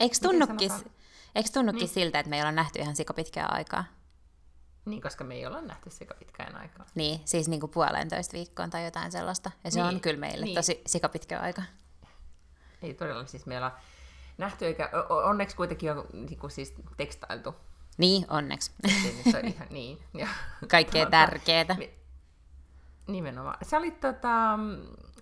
Eikö tunnukin, eikö tunnukin Niin. siltä, että me ei olla nähty ihan sikapitkää aikaa? Niin, koska me ei olla nähty sekä pitkään aikaa. Niin, siis niinku puolentoista viikkoon tai jotain sellaista. Ja se Niin, on kyllä meille niin. tosi sikapitkä aika. Ei todella siis meillä nähty, eikä onneksi kuitenkin on niin kuin siis tekstailtu. Niin, onneksi. Ei nyt ole ihan niin. Ja, Kaikkea Tuota, tärkeää. Nimenomaan. Sä olit tota,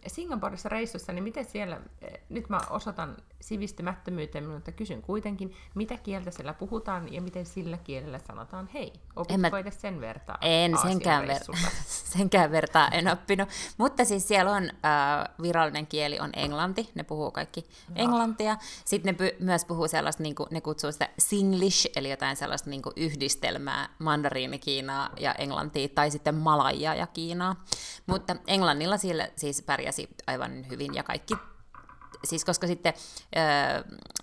Singaporessa reissussa, niin miten siellä, eh, nyt mä osoitan sivistymättömyyteen, mutta kysyn kuitenkin, mitä kieltä siellä puhutaan ja miten sillä kielellä sanotaan hei? Opitko mä- edes sen vertaa En senkään, ver- senkään vertaa en oppinut. Mutta siis siellä on äh, virallinen kieli on englanti, ne puhuu kaikki englantia. Sitten ne py- myös puhuu sellaista, niin kuin, ne kutsuu sitä singlish, eli jotain sellaista niin kuin yhdistelmää mandariinikiinaa ja englantia, tai sitten malajaa ja kiinaa. Mutta englannilla siellä siis pärjäsi aivan hyvin ja kaikki siis koska sitten öö,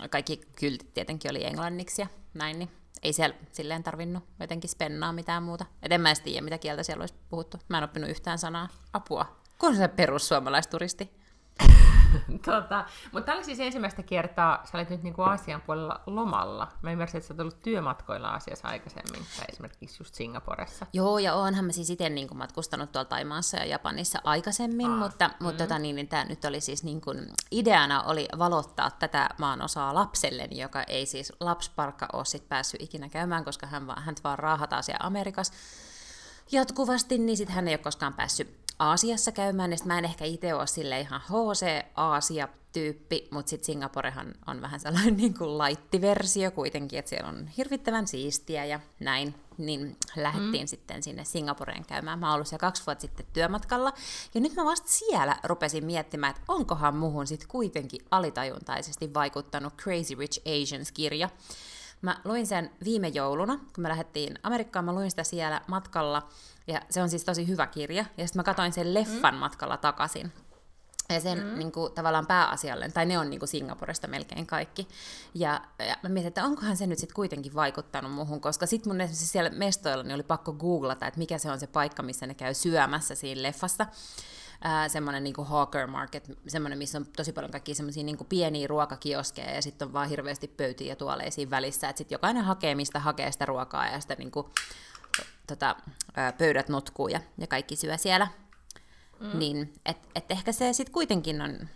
kaikki kyltit tietenkin oli englanniksi ja näin, niin ei siellä silleen tarvinnut jotenkin spennaa mitään muuta. Et en mä edes tiedä, mitä kieltä siellä olisi puhuttu. Mä en oppinut yhtään sanaa. Apua. Kun se perussuomalaisturisti. Tota, mutta tämä oli siis ensimmäistä kertaa, sä olit nyt niinku Aasian puolella lomalla. Mä ymmärsin, että sä oot ollut työmatkoilla Aasiassa aikaisemmin, tai esimerkiksi just Singaporessa. Joo, ja oonhan mä siis itse niin kuin matkustanut tuolla Taimaassa ja Japanissa aikaisemmin, Aa, mutta, mm. mutta tota, niin, niin tämä nyt oli siis niin kuin, ideana oli valottaa tätä maanosaa lapselleni, joka ei siis lapsparkka ole sit päässyt ikinä käymään, koska hän vaan, hän vaan raahataan siellä Amerikassa jatkuvasti, niin sitten hän ei ole koskaan päässyt Aasiassa käymään, niin mä en ehkä itse ole sille ihan HC-Aasia-tyyppi, mutta sitten Singaporehan on vähän sellainen niin kuin laittiversio kuitenkin, että siellä on hirvittävän siistiä ja näin, niin lähdettiin mm. sitten sinne Singaporeen käymään. Mä oon ollut siellä kaksi vuotta sitten työmatkalla, ja nyt mä vasta siellä rupesin miettimään, että onkohan muhun sitten kuitenkin alitajuntaisesti vaikuttanut Crazy Rich Asians-kirja, Mä luin sen viime jouluna, kun me lähdettiin Amerikkaan, mä luin sitä siellä matkalla, ja se on siis tosi hyvä kirja, ja sitten mä katsoin sen leffan mm. matkalla takaisin. Ja sen mm. niin kuin, tavallaan pääasialle, tai ne on niin kuin Singaporesta melkein kaikki. Ja, ja mä mietin, että onkohan se nyt sitten kuitenkin vaikuttanut muuhun, koska sitten mun esimerkiksi siellä mestoilla niin oli pakko googlata, että mikä se on se paikka, missä ne käy syömässä siinä leffassa ää, semmoinen niin hawker market, semmoinen, missä on tosi paljon kaikkia semmoisia niin pieniä ruokakioskeja ja sitten on vaan hirveästi pöytiä ja tuoleja siinä välissä, että sitten jokainen hakee, mistä hakee sitä ruokaa ja sitä niin kuin, tota, ää, pöydät notkuu ja, ja kaikki syö siellä. Mm. Niin, että et ehkä se sitten kuitenkin on,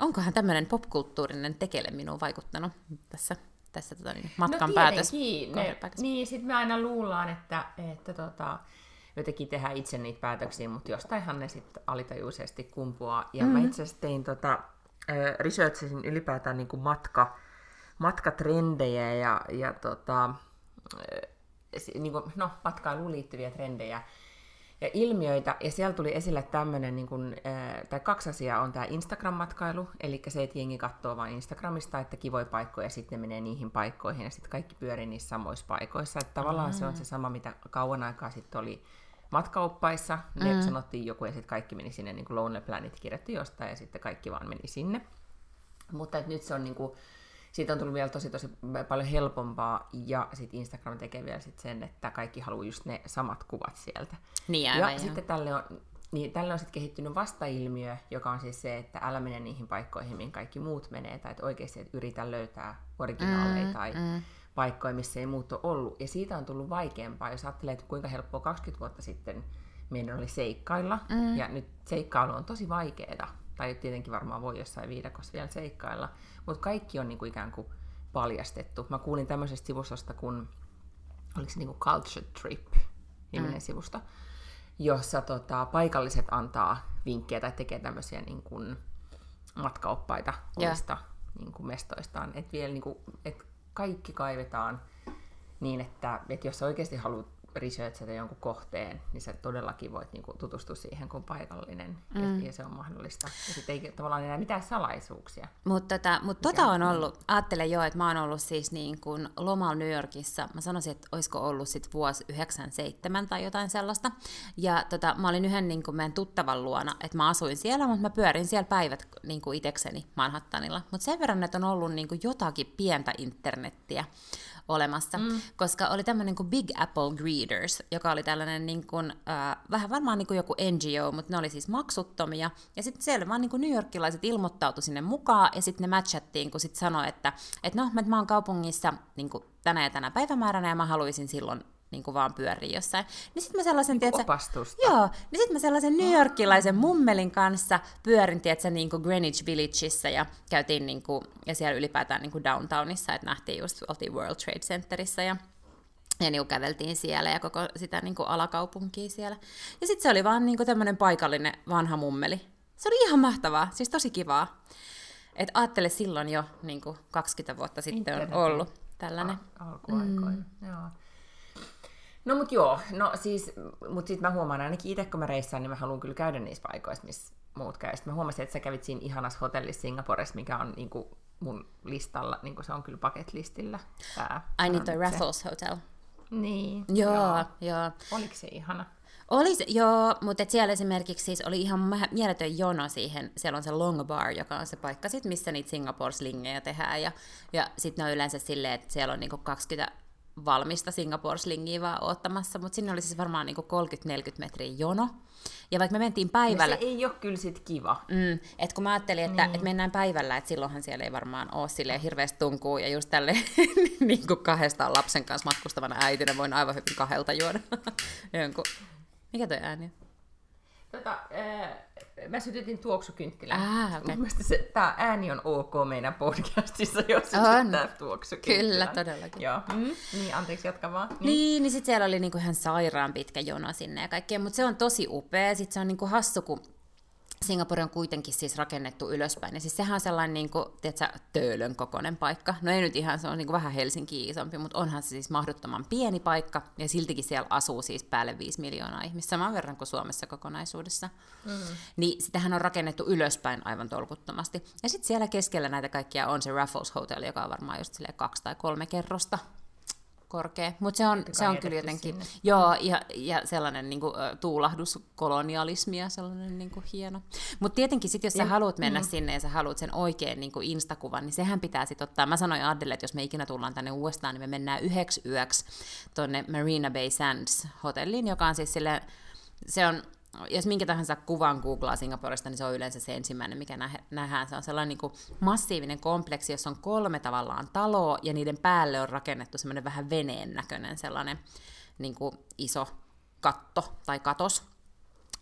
onkohan tämmöinen popkulttuurinen tekele minuun vaikuttanut tässä, tässä tota, niin, matkan no päätös. niin, sitten me aina luullaan, että, että tota, jotenkin tehdään itse niitä päätöksiä, mutta jostainhan ne sitten alitajuisesti kumpuaa. Ja mm. mä itse asiassa tein tota, researchasin ylipäätään niin kuin matka, matkatrendejä ja, ja tota, niin kuin, no, matkailuun liittyviä trendejä ja ilmiöitä, ja siellä tuli esille tämmöinen, niin kuin, äh, tai kaksi asiaa on tämä Instagram-matkailu, eli se, että jengi katsoo vain Instagramista, että kivoja paikkoja, ja sitten ne menee niihin paikkoihin, ja sitten kaikki pyörii niissä samoissa paikoissa. Että tavallaan se on se sama, mitä kauan aikaa sitten oli matkaoppaissa, ne mm. sanottiin joku, ja sitten kaikki meni sinne, niin kuin Lonely Planet kirjoitti jostain, ja sitten kaikki vaan meni sinne. Mutta et nyt se on niinku, siitä on tullut vielä tosi tosi paljon helpompaa, ja sitten Instagram tekee vielä sit sen, että kaikki haluaa just ne samat kuvat sieltä. Niin, Ja aivan, sitten tälle on, niin tälle on sitten kehittynyt vastailmiö, joka on siis se, että älä mene niihin paikkoihin, mihin kaikki muut menee, tai että oikeasti et yritä löytää originaaleja mm, tai mm. Paikkoja, missä ei muut ole ollut. Ja siitä on tullut vaikeampaa, jos ajattelee, että kuinka helppoa 20 vuotta sitten meidän oli seikkailla, mm. ja nyt seikkailu on tosi vaikeaa, tai tietenkin varmaan voi jossain viidakossa vielä seikkailla, mutta kaikki on niinku ikään kuin paljastettu. Mä kuulin tämmöisestä sivustosta, kun oliko se niinku Culture Trip, niminen mm. sivusto, jossa tota, paikalliset antaa vinkkejä tai tekee tämmöisiä niin kuin, matkaoppaita omista niin kuin mestoistaan. Että vielä niin kuin, et kaikki kaivetaan niin, että, että jos sä oikeasti haluat researchata jonkun kohteen, niin sä todellakin voit niin kuin tutustua siihen kuin paikallinen, mm. ja, ja se on mahdollista. Ja sitten ei tavallaan enää mitään salaisuuksia. Mutta tota, mut tota on ollut, ajattelen jo, että mä oon ollut siis niin kuin lomalla New Yorkissa, mä sanoisin, että olisiko ollut sit vuosi 97 tai jotain sellaista. Ja tota, mä olin yhden niin kuin meidän tuttavan luona, että mä asuin siellä, mutta mä pyörin siellä päivät niin kuin itekseni Manhattanilla. Mutta sen verran, että on ollut niin kuin jotakin pientä internettiä olemassa, mm. koska oli tämmöinen kuin Big Apple Greeters, joka oli tällainen niin kuin, äh, vähän varmaan niin kuin joku NGO, mutta ne oli siis maksuttomia, ja sitten siellä vaan niin kuin New Yorkilaiset ilmoittautu sinne mukaan, ja sitten ne matchattiin, kun sitten sanoi, että et no, mä oon kaupungissa niin kuin tänä ja tänä päivämääränä, ja mä haluaisin silloin niin kuin vaan pyörii jossain. Niin sitten mä sellaisen, niin Opastusta. Joo, niin sitten mä sellaisen New Yorkilaisen mummelin kanssa pyörin, tiedätkö, niin kuin Greenwich Villageissa ja käytiin niin kuin, ja siellä ylipäätään niin kuin downtownissa, että nähtiin just, oltiin World Trade Centerissä ja ja niin käveltiin siellä ja koko sitä niin kuin alakaupunkia siellä. Ja sitten se oli vaan niin tämmöinen paikallinen vanha mummeli. Se oli ihan mahtavaa, siis tosi kivaa. Et ajattele silloin jo niin kuin 20 vuotta sitten on ollut tällainen. Alkuaikoina, mm. joo. No mut joo, no siis, mut sit mä huomaan ainakin itse, kun mä reissaan, niin mä haluan kyllä käydä niissä paikoissa, missä muut käy. Sitten mä huomasin, että sä kävit siinä ihanassa hotellissa Singaporessa, mikä on niinku mun listalla, niinku se on kyllä bucket listillä. Tää, I need the Raffles Hotel. Niin. Joo, joo. joo. Oliko se ihana? Oli se, joo, mutta siellä esimerkiksi siis oli ihan mieletön jono siihen, siellä on se Long Bar, joka on se paikka sit, missä niitä Singapore-slingejä tehdään, ja, ja sitten ne on yleensä silleen, että siellä on niinku 20 valmista Singapore-slingiä vaan ottamassa, mutta sinne oli siis varmaan niin 30-40 metriä jono. Ja vaikka me mentiin päivällä... Ja se ei ole kyllä sit kiva. Mm, et kun mä ajattelin, että, niin. että mennään päivällä, että silloinhan siellä ei varmaan ole silleen hirveästi tunkuu, ja just tälle niin kuin kahdestaan lapsen kanssa matkustavana äitinä voin aivan hyvin kahdelta juoda jonkun... Mikä toi ääni on? Tota, ää, mä sytytin tuoksukynttilän. Ah, okay. se, tämä ääni on ok meidän podcastissa, jos sytyttää tuoksukynttilän. Kyllä, todellakin. Joo. Mm. Niin, anteeksi, jatka vaan. Niin, niin, niin sitten siellä oli niinku ihan sairaan pitkä jono sinne ja kaikkea, mutta se on tosi upea. Sitten se on niinku hassu, kun Singapore on kuitenkin siis rakennettu ylöspäin. Ja siis sehän on sellainen niin kuin, tiedätkö, töölön kokoinen paikka. No ei nyt ihan, se on niin kuin vähän Helsinki isompi, mutta onhan se siis mahdottoman pieni paikka. Ja siltikin siellä asuu siis päälle 5 miljoonaa ihmistä, saman verran kuin Suomessa kokonaisuudessa. Mm. Niin sitähän on rakennettu ylöspäin aivan tolkuttomasti. Ja sitten siellä keskellä näitä kaikkia on se Raffles Hotel, joka on varmaan just kaksi tai kolme kerrosta korkea. Mutta se on, se on kyllä jotenkin, sinne. joo, ja, ja sellainen niin kuin, tuulahdus kolonialismia, sellainen niin kuin, hieno. Mutta tietenkin sitten, jos sä ja, haluat mennä mm. sinne ja sä haluat sen oikein niin kuin instakuvan, niin sehän pitää sitten ottaa. Mä sanoin Adelle, että jos me ikinä tullaan tänne uudestaan, niin me mennään yhdeksi yöksi tonne Marina Bay Sands hotelliin, joka on siis sille, se on jos minkä tahansa kuvan googlaa Singaporesta, niin se on yleensä se ensimmäinen, mikä nähdään. Se on sellainen niin kuin massiivinen kompleksi, jossa on kolme tavallaan taloa, ja niiden päälle on rakennettu semmoinen vähän veneen näköinen sellainen niin kuin iso katto tai katos.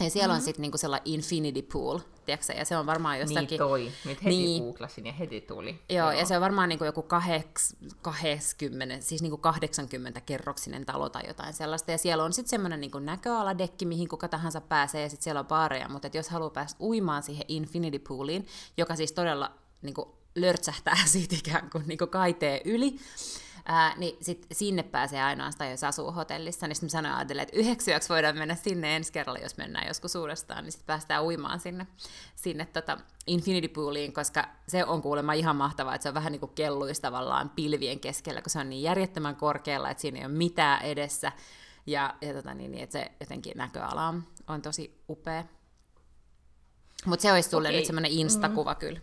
Ja siellä mm-hmm. on sitten niinku sellainen infinity pool, tiedätkö, ja se on varmaan jossakin... Niin toi, nyt heti niin. googlasin ja heti tuli. Joo, Joo. ja se on varmaan niinku joku 80, siis niinku 80 kerroksinen talo tai jotain sellaista, ja siellä on sitten semmoinen niinku näköaladekki, mihin kuka tahansa pääsee, ja sitten siellä on baareja, mutta jos haluaa päästä uimaan siihen infinity pooliin, joka siis todella niinku lörtsähtää siitä ikään kuin niinku kaiteen yli, Ää, niin sit sinne pääsee ainoastaan, jos asuu hotellissa. Niin sitten sanoin ajatellen, että yhdeksi yöksi voidaan mennä sinne ensi kerralla, jos mennään joskus uudestaan, niin sitten päästään uimaan sinne, sinne tota Infinity Pooliin, koska se on kuulemma ihan mahtavaa, että se on vähän niin kuin kelluisi tavallaan pilvien keskellä, kun se on niin järjettömän korkealla, että siinä ei ole mitään edessä. Ja, ja tota niin, niin, että se jotenkin näköala on, on tosi upea. Mutta se olisi sulle okay. nyt semmoinen instakuva mm. kyllä.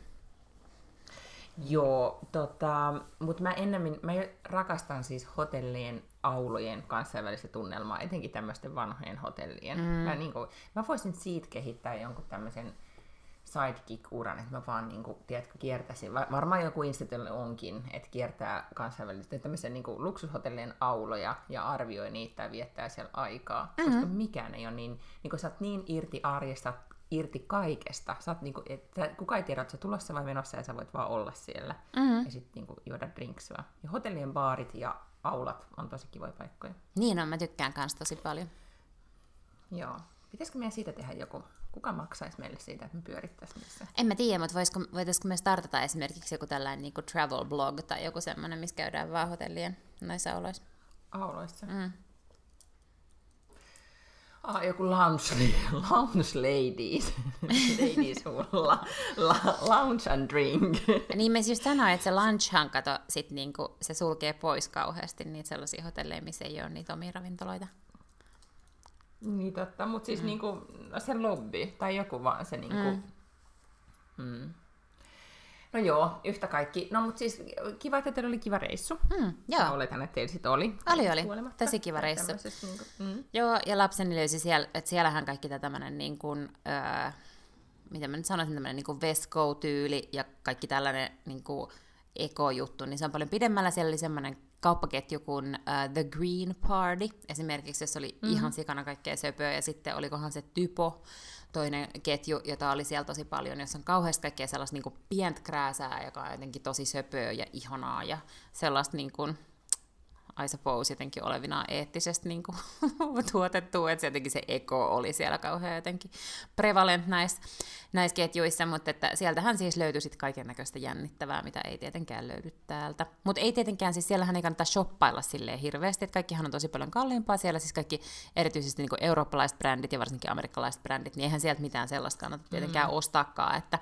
Joo, tota, mutta mä ennemmin, mä rakastan siis hotellien aulojen kansainvälistä tunnelmaa, etenkin tämmöisten vanhojen hotellien. Mm. Mä, niin kuin, mä voisin siitä kehittää jonkun tämmöisen sidekick-uran, että mä vaan niin kuin, tiedätkö, kiertäisin. Varmaan joku instituutio onkin, että kiertää kansainvälisesti tämmöisen niin kuin, luksushotellien auloja ja arvioi niitä ja viettää siellä aikaa. Mm-hmm. Koska mikään ei ole niin, niin kuin sä oot niin irti arjesta, irti kaikesta. Sä oot niinku, että kuka ei tiedä, että sä tulossa vai menossa ja sä voit vaan olla siellä. Mm-hmm. Ja sitten niinku juoda drinksua. Ja hotellien baarit ja aulat on tosi kivoja paikkoja. Niin on, mä tykkään kans tosi paljon. Joo. Pitäisikö meidän siitä tehdä joku? Kuka maksaisi meille siitä, että me pyörittäisiin missä? En mä tiedä, mutta voisiko, voitaisiko me startata esimerkiksi joku tällainen niin travel blog tai joku semmoinen, missä käydään vaan hotellien näissä oloissa? Auloissa? Mm. Ah, joku lounge, lounge ladies. ladies la, la, lounge and drink. niin mä just sanoin, että se lunchhan kato, sit niinku, se sulkee pois kauheasti niitä sellaisia hotelleja, missä ei ole niitä omia ravintoloita. Niin totta, mutta siis mm. niinku, se lobby tai joku vaan se niinku... Mm. Mm. No joo, yhtä kaikki. No mutta siis kiva, että teillä oli kiva reissu. Mm, joo. Olethan, että teillä sitten oli. Oli, oli. Tosi kiva reissu. Niin kuin, mm. Joo, ja lapseni löysi siellä, että siellähän kaikki tämä tämmöinen niin kuin, öö, mitä mä nyt sanoisin, tämmöinen niin kuin Vesco-tyyli ja kaikki tällainen niin kuin ekojuttu, niin se on paljon pidemmällä. Siellä oli semmoinen kauppaketju kuin uh, The Green Party, esimerkiksi, jossa oli mm-hmm. ihan sikana kaikkea söpöä, ja sitten olikohan se Typo, toinen ketju, jota oli siellä tosi paljon, jossa on kauheasti kaikkea sellaista niin pientä krääsää, joka on jotenkin tosi söpöä ja ihanaa, ja sellaista niin kuin, I suppose jotenkin olevina eettisesti niin kuin, tuotettu, että se jotenkin se eko oli siellä kauhean jotenkin prevalent näissä, näissä ketjuissa, mutta että sieltähän siis löytyi sitten kaiken näköistä jännittävää, mitä ei tietenkään löydy täältä. Mutta ei tietenkään, siis siellähän ei kannata shoppailla silleen hirveästi, että kaikkihan on tosi paljon kalliimpaa siellä, siis kaikki erityisesti niin kuin eurooppalaiset brändit ja varsinkin amerikkalaiset brändit, niin eihän sieltä mitään sellaista kannata tietenkään mm. ostaakaan, että,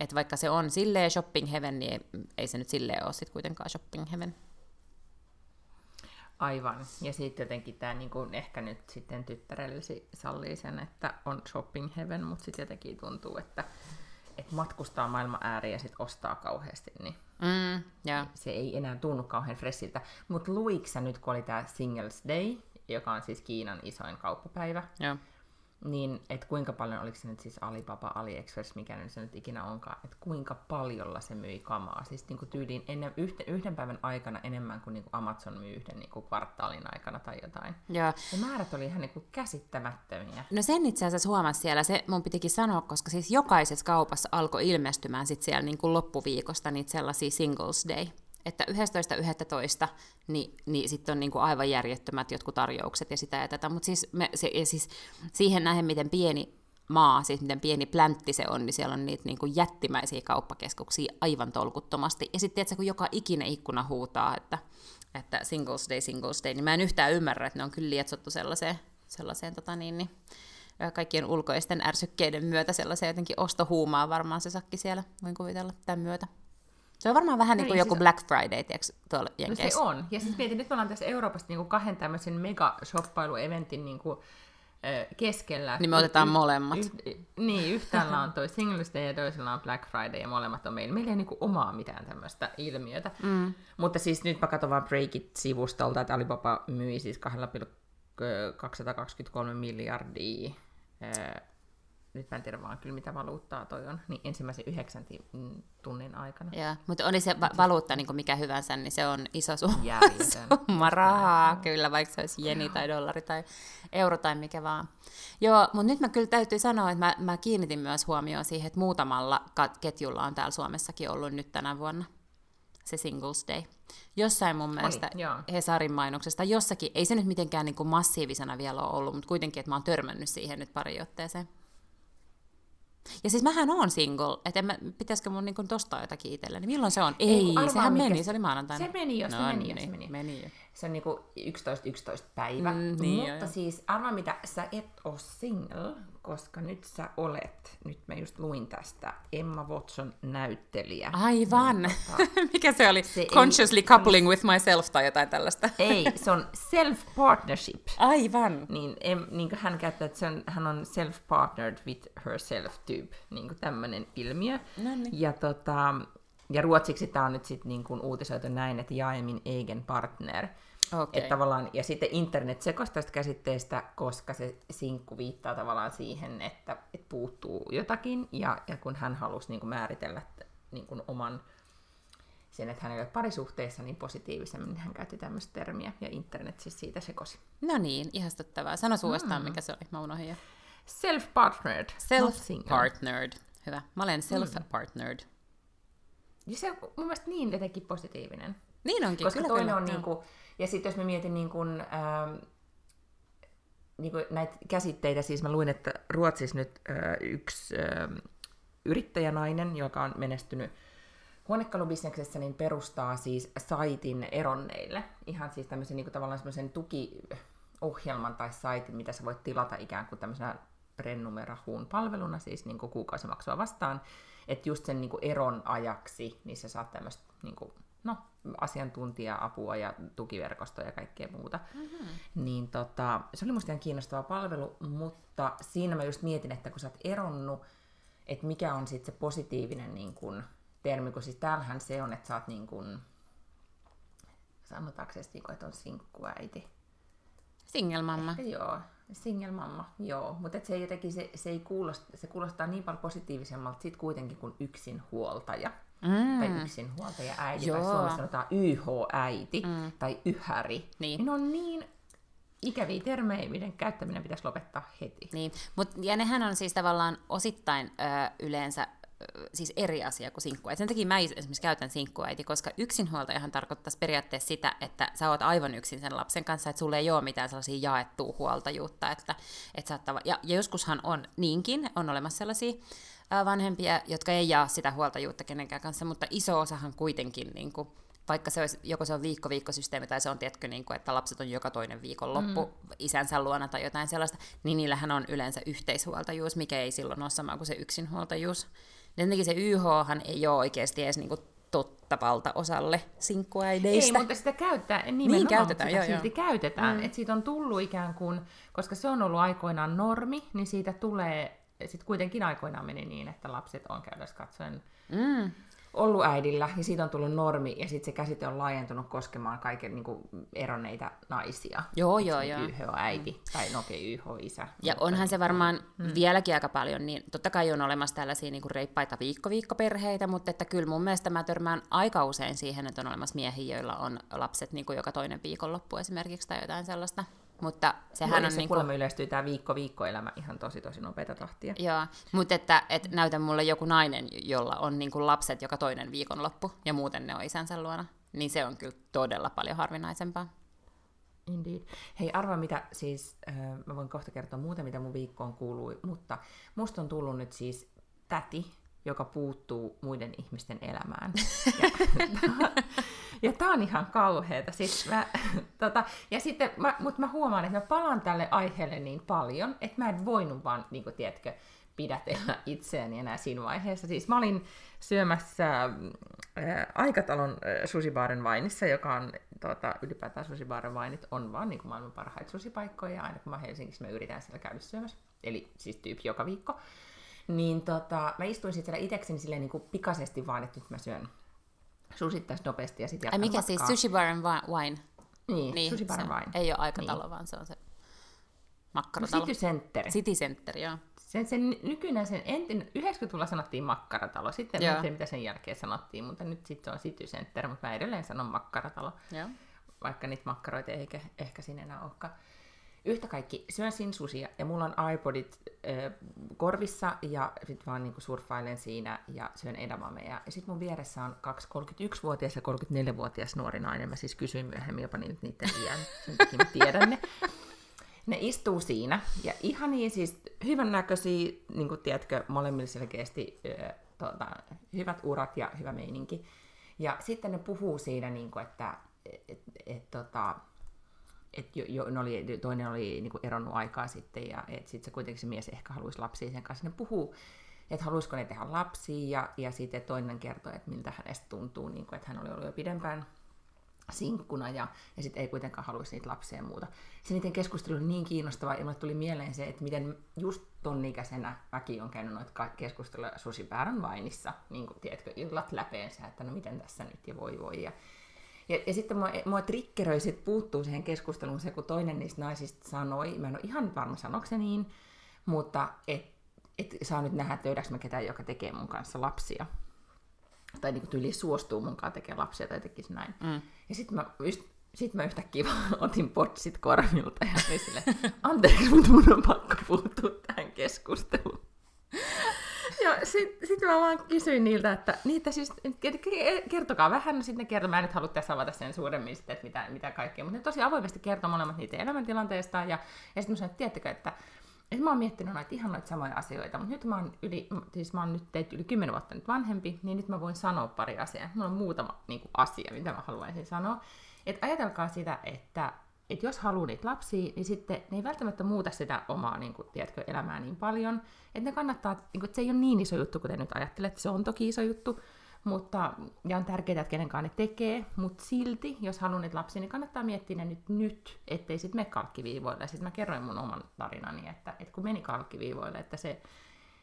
että vaikka se on silleen shopping heaven, niin ei, ei se nyt silleen ole sitten kuitenkaan shopping heaven. Aivan. Ja sitten jotenkin tämä niin ehkä nyt sitten tyttärellesi sallii sen, että on shopping heaven, mutta sitten jotenkin tuntuu, että, että matkustaa maailman ääriä ja sitten ostaa kauheasti, niin mm, yeah. se ei enää tunnu kauhean fressiltä. Mutta luiksa nyt, kun oli tämä Singles Day, joka on siis Kiinan isoin kauppapäivä, yeah niin että kuinka paljon, oliko se nyt siis Alibaba, AliExpress, mikä nyt se nyt ikinä onkaan, että kuinka paljolla se myi kamaa. Siis niin kuin tyyliin ennen, yhden, yhden päivän aikana enemmän kuin, niin kuin Amazon myy yhden niin kuin kvartaalin aikana tai jotain. Joo. Ja määrät oli ihan niin kuin käsittämättömiä. No sen itse asiassa huomasi siellä, se mun pitikin sanoa, koska siis jokaisessa kaupassa alkoi ilmestymään sit siellä niin kuin loppuviikosta niitä sellaisia Singles Day että 11.11. niin, niin sitten on niinku aivan järjettömät jotkut tarjoukset ja sitä ja tätä, mutta siis, siis siihen nähden, miten pieni maa, siis miten pieni pläntti se on, niin siellä on niitä niinku jättimäisiä kauppakeskuksia aivan tolkuttomasti. Ja sitten kun joka ikinen ikkuna huutaa, että, että singles day, singles day, niin mä en yhtään ymmärrä, että ne on kyllä lietsottu sellaiseen, sellaiseen tota niin, niin, kaikkien ulkoisten ärsykkeiden myötä sellaiseen jotenkin ostohuumaa varmaan se sakki siellä, voin kuvitella tämän myötä. Se on varmaan vähän niin kuin joku siis... Black Friday, tiedätkö, tuolla Jenkeissä. No se on. Ja siis mietin, nyt me ollaan tässä Euroopassa niin kuin kahden tämmöisen mega-shoppailu-eventin niin kuin, keskellä. Niin me otetaan y- molemmat. Y- niin, yhtäällä on toi Singles Day ja toisella on Black Friday ja molemmat on meillä. Meillä ei niinku omaa mitään tämmöistä ilmiötä. Mm. Mutta siis nyt mä katson vaan Breakit-sivustolta, että Alibaba myi siis 2,223 miljardia nyt mä en tiedä vaan kyllä mitä valuuttaa toi on, niin ensimmäisen yhdeksän mm, tunnin aikana. Joo, mutta oli se va- valuutta niin kuin mikä hyvänsä, niin se on iso summa, summa rahaa, kyllä, vaikka se olisi jeni tai dollari tai euro tai mikä vaan. Joo, mutta nyt mä kyllä täytyy sanoa, että mä, mä kiinnitin myös huomioon siihen, että muutamalla ketjulla on täällä Suomessakin ollut nyt tänä vuonna se Singles Day. Jossain mun mielestä Oli, Hesarin mainoksesta, jossakin, ei se nyt mitenkään niin kuin massiivisena vielä ole ollut, mutta kuitenkin, että mä oon törmännyt siihen nyt pari otteeseen. Ja siis mähän on single, että mä, pitäisikö mun niin tostaa jotakin itselleni. Milloin se on? Ei, Ei sehän mikä... meni, se oli maanantaina. Se meni jo, se no, meni jo, se meni. meni jo. Se on niinku 11-11 päivä. Mm, niin Mutta jo, siis arvaa mitä, sä et ole single, koska nyt sä olet, nyt mä just luin tästä, Emma Watson näyttelijä. Aivan! Niin, tota, Mikä se oli? Se Consciously ei, coupling with myself tai jotain tällaista. Ei, se on self-partnership. Aivan! Niin, em, niin kuin hän käyttää, että se on, hän on self-partnered with herself tyyp, niin kuin tämmöinen ilmiö. No niin. Ja tota, ja ruotsiksi tämä on nyt sitten niin uutisoitu näin, että jaemin egen partner. Okay. Että tavallaan, ja sitten internet sekoisi tästä käsitteestä, koska se sinkku viittaa tavallaan siihen, että, että puuttuu jotakin, ja, ja kun hän halusi niin kuin määritellä niin kuin oman sen, että hän ei ole parisuhteessa niin positiivisemmin, niin hän käytti tämmöistä termiä, ja internet siis siitä sekosi. No niin, ihastuttavaa. Sano uudestaan, mm. mikä se oli, mä unohdin jo. Self-partnered. Self-partnered. Hyvä. Mä olen mm. self-partnered. Mm. Ja se on mun mielestä niin jotenkin positiivinen. Niin onkin, Koska kyllä, toinen kyllä. on niin kuin, ja sitten jos mä mietin niin kuin, ähm, niin kuin näitä käsitteitä, siis mä luin, että Ruotsissa nyt äh, yksi äh, yrittäjänainen, joka on menestynyt huonekalubisneksessä, niin perustaa siis saitin eronneille. Ihan siis tämmöisen niin kuin tavallaan semmoisen tuki, ohjelman tai saitin, mitä sä voit tilata ikään kuin tämmöisenä Prennumerahuun palveluna, siis niin kuin kuukausimaksua vastaan, että just sen niin eron ajaksi, niin sä saat tämmöistä niin kuin, asiantuntija-apua ja tukiverkostoja ja kaikkea muuta. Mm-hmm. Niin tota, se oli musta ihan kiinnostava palvelu, mutta siinä mä just mietin, että kun sä oot eronnut, että mikä on sitten se positiivinen niin kun, termi, kun siis täällähän se on, että sä oot niin kun, sanotaanko se, että on sinkkuäiti. Singelmamma. Ehkä joo, singelmamma, joo. Mutta se jotenkin, se, se, ei kuulosta, se kuulostaa niin paljon positiivisemmalta sit kuitenkin kuin yksinhuoltaja. Mm. Tai yksinhuoltaja äiti, joo. tai Suomessa sanotaan YH-äiti mm. tai yhäri. Niin. niin on niin ikäviä termejä, miten käyttäminen pitäisi lopettaa heti. Niin, Mut, ja nehän on siis tavallaan osittain ö, yleensä siis eri asia kuin sinkkuäiti. Sen takia mä esimerkiksi käytän sinkkuäiti, koska yksinhuoltajahan tarkoittaisi periaatteessa sitä, että sä oot aivan yksin sen lapsen kanssa, että sulle ei ole mitään sellaisia jaettua huoltajuutta. Että, että saattava, ja, ja joskushan on niinkin, on olemassa sellaisia vanhempia, jotka ei jaa sitä huoltajuutta kenenkään kanssa, mutta iso osahan kuitenkin niin kuin, vaikka se olisi, joko se on viikko-viikkosysteemi tai se on, tietkö, niin kuin, että lapset on joka toinen viikonloppu mm. isänsä luona tai jotain sellaista, niin niillähän on yleensä yhteishuoltajuus, mikä ei silloin ole sama kuin se yksinhuoltajuus. Jotenkin se YHhan ei ole oikeasti edes niin kuin totta valtaosalle sinkkuäideistä. Ei, mutta sitä käyttää, niin käytetään, sitä joo, silti joo. käytetään. Mm. Että siitä on tullut ikään kuin, koska se on ollut aikoinaan normi, niin siitä tulee, sitten kuitenkin aikoinaan meni niin, että lapset on käytössä katsoen mm ollut äidillä, ja siitä on tullut normi, ja sitten se käsite on laajentunut koskemaan kaiken niin kuin, eronneita naisia. Joo, joo, joo. YH-äiti, mm. tai no okei, YH-isä. Ja onhan se varmaan mm. vieläkin aika paljon, niin totta kai on olemassa tällaisia niin kuin reippaita viikko-viikkoperheitä, mutta että kyllä mun mielestä mä törmään aika usein siihen, että on olemassa miehiä, joilla on lapset niin kuin joka toinen viikonloppu esimerkiksi, tai jotain sellaista. Mutta sehän no, on... Se niin kuin... yleistyy tämä viikko-viikkoelämä ihan tosi tosi nopeita tahtia. Joo, mutta että, että näytä mulle joku nainen, jolla on niin kuin lapset joka toinen viikonloppu, ja muuten ne on isänsä luona, niin se on kyllä todella paljon harvinaisempaa. Indeed. Hei, arva mitä siis, äh, mä voin kohta kertoa muuta, mitä mun viikkoon kuului, mutta musta on tullut nyt siis täti, joka puuttuu muiden ihmisten elämään. Ja, ja tää on ihan kauheeta. Siis mä, tota, ja sitten, mä, mutta mä huomaan, että mä palaan tälle aiheelle niin paljon, että mä en voinut vaan, niin kuin, tiedätkö, pidätellä itseäni enää siinä vaiheessa. Siis mä olin syömässä äh, Aikatalon äh, susibaaren vainissa, joka on tuota, ylipäätään susibaaren vainit on vaan niin kuin maailman parhaita susipaikkoja, ja aina kun mä Helsingissä mä yritän siellä käydä syömässä, eli siis tyyppi joka viikko. Niin tota, mä istuin sitten siellä itsekseni silleen niin kuin pikaisesti vaan, että nyt mä syön susit tässä nopeasti ja sitten Ai mikä siis matkaa. siis Sushi Bar and Wine? Niin, niin Sushi Bar and Wine. Ei ole aikatalo, niin. vaan se on se makkaratalo. No, City Center. City Center, joo. Sen, sen nykyinen, sen entin, 90-luvulla sanottiin makkaratalo, sitten en tiedä mitä sen jälkeen sanottiin, mutta nyt sitten se on City Center, mutta mä edelleen sanon makkaratalo, joo. vaikka niitä makkaroita ei ehkä, ehkä siinä enää olekaan yhtä kaikki syön sinsusia ja mulla on iPodit äh, korvissa ja sit vaan niinku surffailen siinä ja syön edamameja. Ja sit mun vieressä on kaksi 31-vuotias ja 34-vuotias nuori nainen. Mä siis kysyin myöhemmin jopa niiden iän, sen takia mä tiedän ne. Ne istuu siinä ja ihan niin siis hyvän näköisiä, niin kuin tiedätkö, molemmilla selkeästi äh, tota, hyvät urat ja hyvä meininki. Ja sitten ne puhuu siinä, niin kuin, että et, et, et, tota, et jo, jo, ne oli, toinen oli niin kuin eronnut aikaa sitten, ja sitten se kuitenkin se mies ehkä haluaisi lapsia sen kanssa. Ne puhuu, että haluaisiko ne tehdä lapsia, ja, ja sitten toinen kertoi, että miltä hänestä tuntuu, niin kuin, että hän oli ollut jo pidempään sinkkuna, ja, ja sitten ei kuitenkaan haluaisi niitä lapsia ja muuta. Se niiden keskustelu oli niin kiinnostavaa, ja mulle tuli mieleen se, että miten just ton ikäisenä väki on käynyt noita keskusteluja Susi Päärän vainissa, niin kuin, tiedätkö, illat läpeensä, että no miten tässä nyt, ja voi voi, ja ja, ja sitten mua, mua triggeröi, sit puuttuu siihen keskusteluun se, kun toinen niistä naisista sanoi, mä en ole ihan varma sanoiko se niin, mutta et, et saa nyt nähdä, että löydäks mä ketään, joka tekee mun kanssa lapsia. Tai niin tyyli suostuu mun kanssa tekemään lapsia tai tekisi näin. Mm. Ja sitten mä just sitten mä yhtäkkiä otin potsit korvilta ja olin sille, anteeksi, mutta mun on pakko puuttua tähän keskusteluun. Ja sitten sit mä vaan kysyin niiltä, että niitä siis, kertokaa vähän, no sitten kertoo, mä en nyt halua tässä avata sen suuremmin sitten, että mitä, mitä kaikkea, mutta ne tosi avoimesti kertoo molemmat niitä elämäntilanteesta, ja, ja sitten mä sanoin, että tiedättekö, että että mä oon miettinyt noita ihan noita samoja asioita, mutta nyt mä oon, yli, siis mä oon nyt teitä yli 10 vuotta nyt vanhempi, niin nyt mä voin sanoa pari asiaa. Mulla on muutama niin kuin, asia, mitä mä haluaisin sanoa. Että ajatelkaa sitä, että että jos haluaa niitä lapsia, niin sitten ne ei välttämättä muuta sitä omaa niin kuin, tiedätkö, elämää niin paljon, että ne kannattaa, niin kuin, että se ei ole niin iso juttu, kuten nyt ajattelet, se on toki iso juttu, mutta, ja on tärkeää, että kenenkaan ne tekee, mutta silti, jos haluaa niitä lapsia, niin kannattaa miettiä ne nyt, nyt ettei sitten mene kalkkiviivoille. Sitten mä kerroin mun oman tarinani, että, että kun meni kalkkiviivoille, että, se,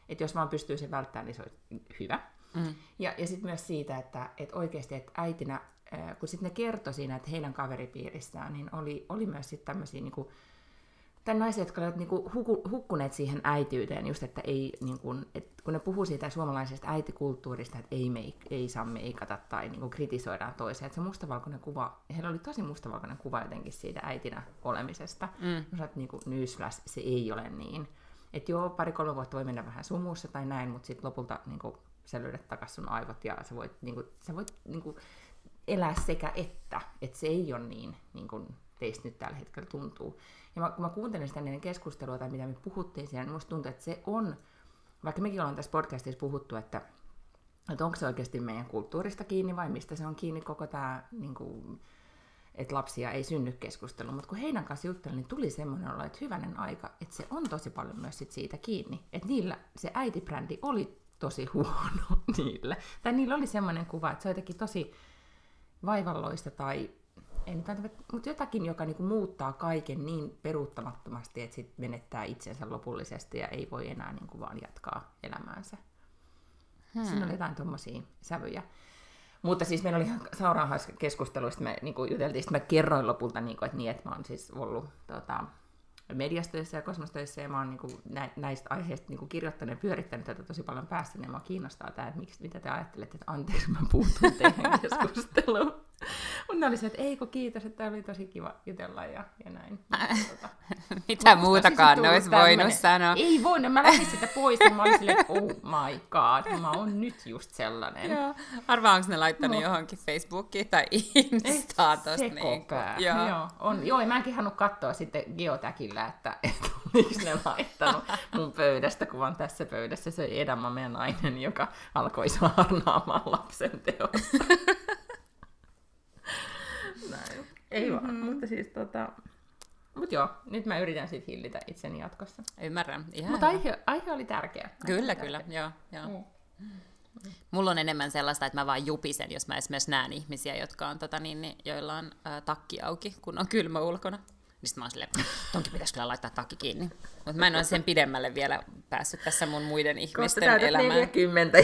että jos vaan pystyy sen välttämään, niin se olisi hyvä. Mm. Ja, ja sitten myös siitä, että, että oikeasti, että äitinä, kun sitten ne kertoi siinä, että heidän kaveripiirissään, niin oli, oli myös sitten tämmöisiä niin kuin, tai naisia, jotka olivat niinku hukkuneet siihen äitiyteen, just että ei, niinku, et kun ne puhuu siitä suomalaisesta äitikulttuurista, että ei, meik, ei saa meikata tai niinku kritisoidaan toisia, että se mustavalkoinen kuva, heillä oli tosi mustavalkoinen kuva jotenkin siitä äitinä olemisesta. Mm. Että niinku, newsflash, se ei ole niin. Että joo, pari-kolme vuotta voi mennä vähän sumussa tai näin, mutta sitten lopulta niinku, sä löydät takaisin sun aivot ja sä voit, niinku, sä voit niinku, elää sekä että, että se ei ole niin, niin kuin teistä nyt tällä hetkellä tuntuu. Ja mä, kun mä kuuntelin sitä niiden keskustelua tai mitä me puhuttiin siellä, niin musta tuntuu, että se on, vaikka mekin ollaan tässä podcastissa puhuttu, että, että onko se oikeasti meidän kulttuurista kiinni vai mistä se on kiinni koko tämä, niin kuin, että lapsia ei synny keskustelu. Mutta kun heidän kanssa juttelin, niin tuli semmoinen olo, että hyvänen aika, että se on tosi paljon myös sit siitä kiinni. Että niillä se äitibrändi oli tosi huono niille. Tai niillä oli semmoinen kuva, että se on jotenkin tosi vaivalloista tai en nyt mutta jotakin, joka niinku muuttaa kaiken niin peruuttamattomasti, että sit menettää itsensä lopullisesti ja ei voi enää niinku vaan jatkaa elämäänsä. Hmm. Siinä oli jotain tuommoisia sävyjä. Mutta siis meillä oli ihan sauraan hauska keskustelu, me niinku juteltiin, että mä kerroin lopulta, niinku, että niin, että mä oon siis ollut tota, mediastöissä ja kosmostöissä, ja mä oon niinku näistä aiheista niinku kirjoittanut ja pyörittänyt tätä tosi paljon päässä, niin mua kiinnostaa tämä, että miksi, mitä te ajattelette, että anteeksi, mä puutun teidän keskusteluun. Mutta ne oli se, että eikö kiitos, että oli tosi kiva jutella ja, ja näin. Tota, Mitä muutakaan ne olisi voinut sanoa. Ei voinut, mä lähdin sitä pois ja mä olin silleen, että oh my god, mä oon nyt just sellainen. Joo. Arvaa, onko ne laittanut no. johonkin Facebookiin tai Instaan tosta. Niin joo. joo. On, joo, ja mä enkin halunnut katsoa sitten geotäkillä, että, että miksi ne laittanut mun pöydästä, kun vaan tässä pöydässä se Edama, meidän nainen, joka alkoi saarnaamaan lapsen teosta. Näin. Ei mm-hmm. vaan, mutta siis tota... Mut joo, nyt mä yritän sit hillitä itseni jatkossa. Ymmärrän, ihan Mutta aihe, aihe oli tärkeä. Kyllä, oli kyllä, tärkeä. joo. joo. Mm. Mulla on enemmän sellaista, että mä vaan jupisen, jos mä esimerkiksi näen ihmisiä, jotka on, tota, niin, niin joilla on ä, takki auki, kun on kylmä ulkona. Niin sitten mä oon silleen, tonkin pitäisi kyllä laittaa takki kiinni. Mutta mä en ole sen pidemmälle vielä päässyt tässä mun muiden ihmisten kohta elämään. 40,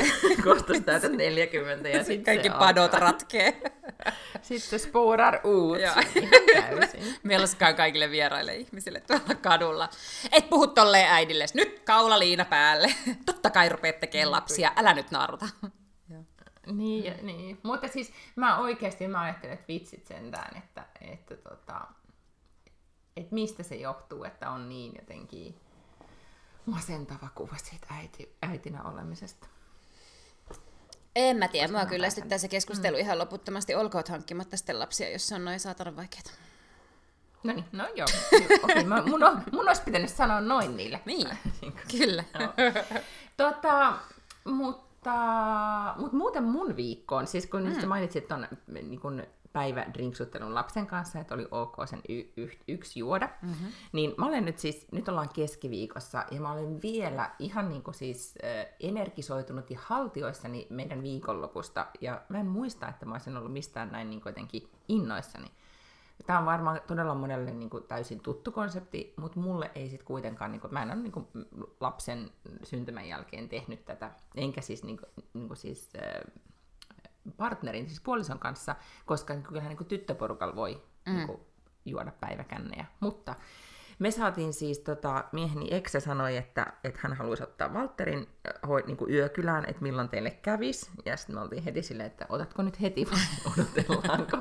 kohta täytät 40 ja sitten Kaikki padot ratkee. Sitten spoorar uut. Meloskaan kaikille vieraille ihmisille tuolla kadulla. Et puhu tolleen äidille, nyt kaula liina päälle. Totta kai rupeat tekemään lapsia, älä nyt naruta. Niin, niin. Mutta siis mä oikeasti mä ajattelen, että vitsit sentään, että, että tota, että mistä se johtuu, että on niin jotenkin masentava kuva siitä äiti, äitinä olemisesta. En mä tiedä, mua kyllä sitten se keskustelu mm. ihan loputtomasti. Olkoot hankkimatta sitten lapsia, jos se on noin saatana vaikeaa. No niin, no joo. okay, mä, mun, on, mun olisi pitänyt sanoa noin niille. Niin, kyllä. tota, mutta, mutta muuten mun viikkoon, siis kun mm. mainitsit tuon niin kun päivä drinksuttelun lapsen kanssa, että oli ok sen y- y- yksi juoda. Mm-hmm. Niin mä olen nyt siis, nyt ollaan keskiviikossa, ja mä olen vielä ihan niin kuin siis äh, energisoitunut ja haltioissani meidän viikonlopusta, ja mä en muista, että mä olisin ollut mistään näin niin kuin jotenkin innoissani. Tämä on varmaan todella monelle niin kuin täysin tuttu konsepti, mutta mulle ei sitten kuitenkaan, niin kuin, mä en ole niin kuin, lapsen syntymän jälkeen tehnyt tätä, enkä siis, niin kuin, niin kuin siis äh, partnerin, siis puolison kanssa, koska kyllähän niin kuin tyttöporukalla voi mm. niin kuin, juoda päiväkännejä. Mutta me saatiin siis, tota, mieheni Ekse sanoi, että, että hän haluaisi ottaa Walterin hoi, niin kuin yökylään, että milloin teille kävis. Ja sitten me oltiin heti silleen, että otatko nyt heti vai odotellaanko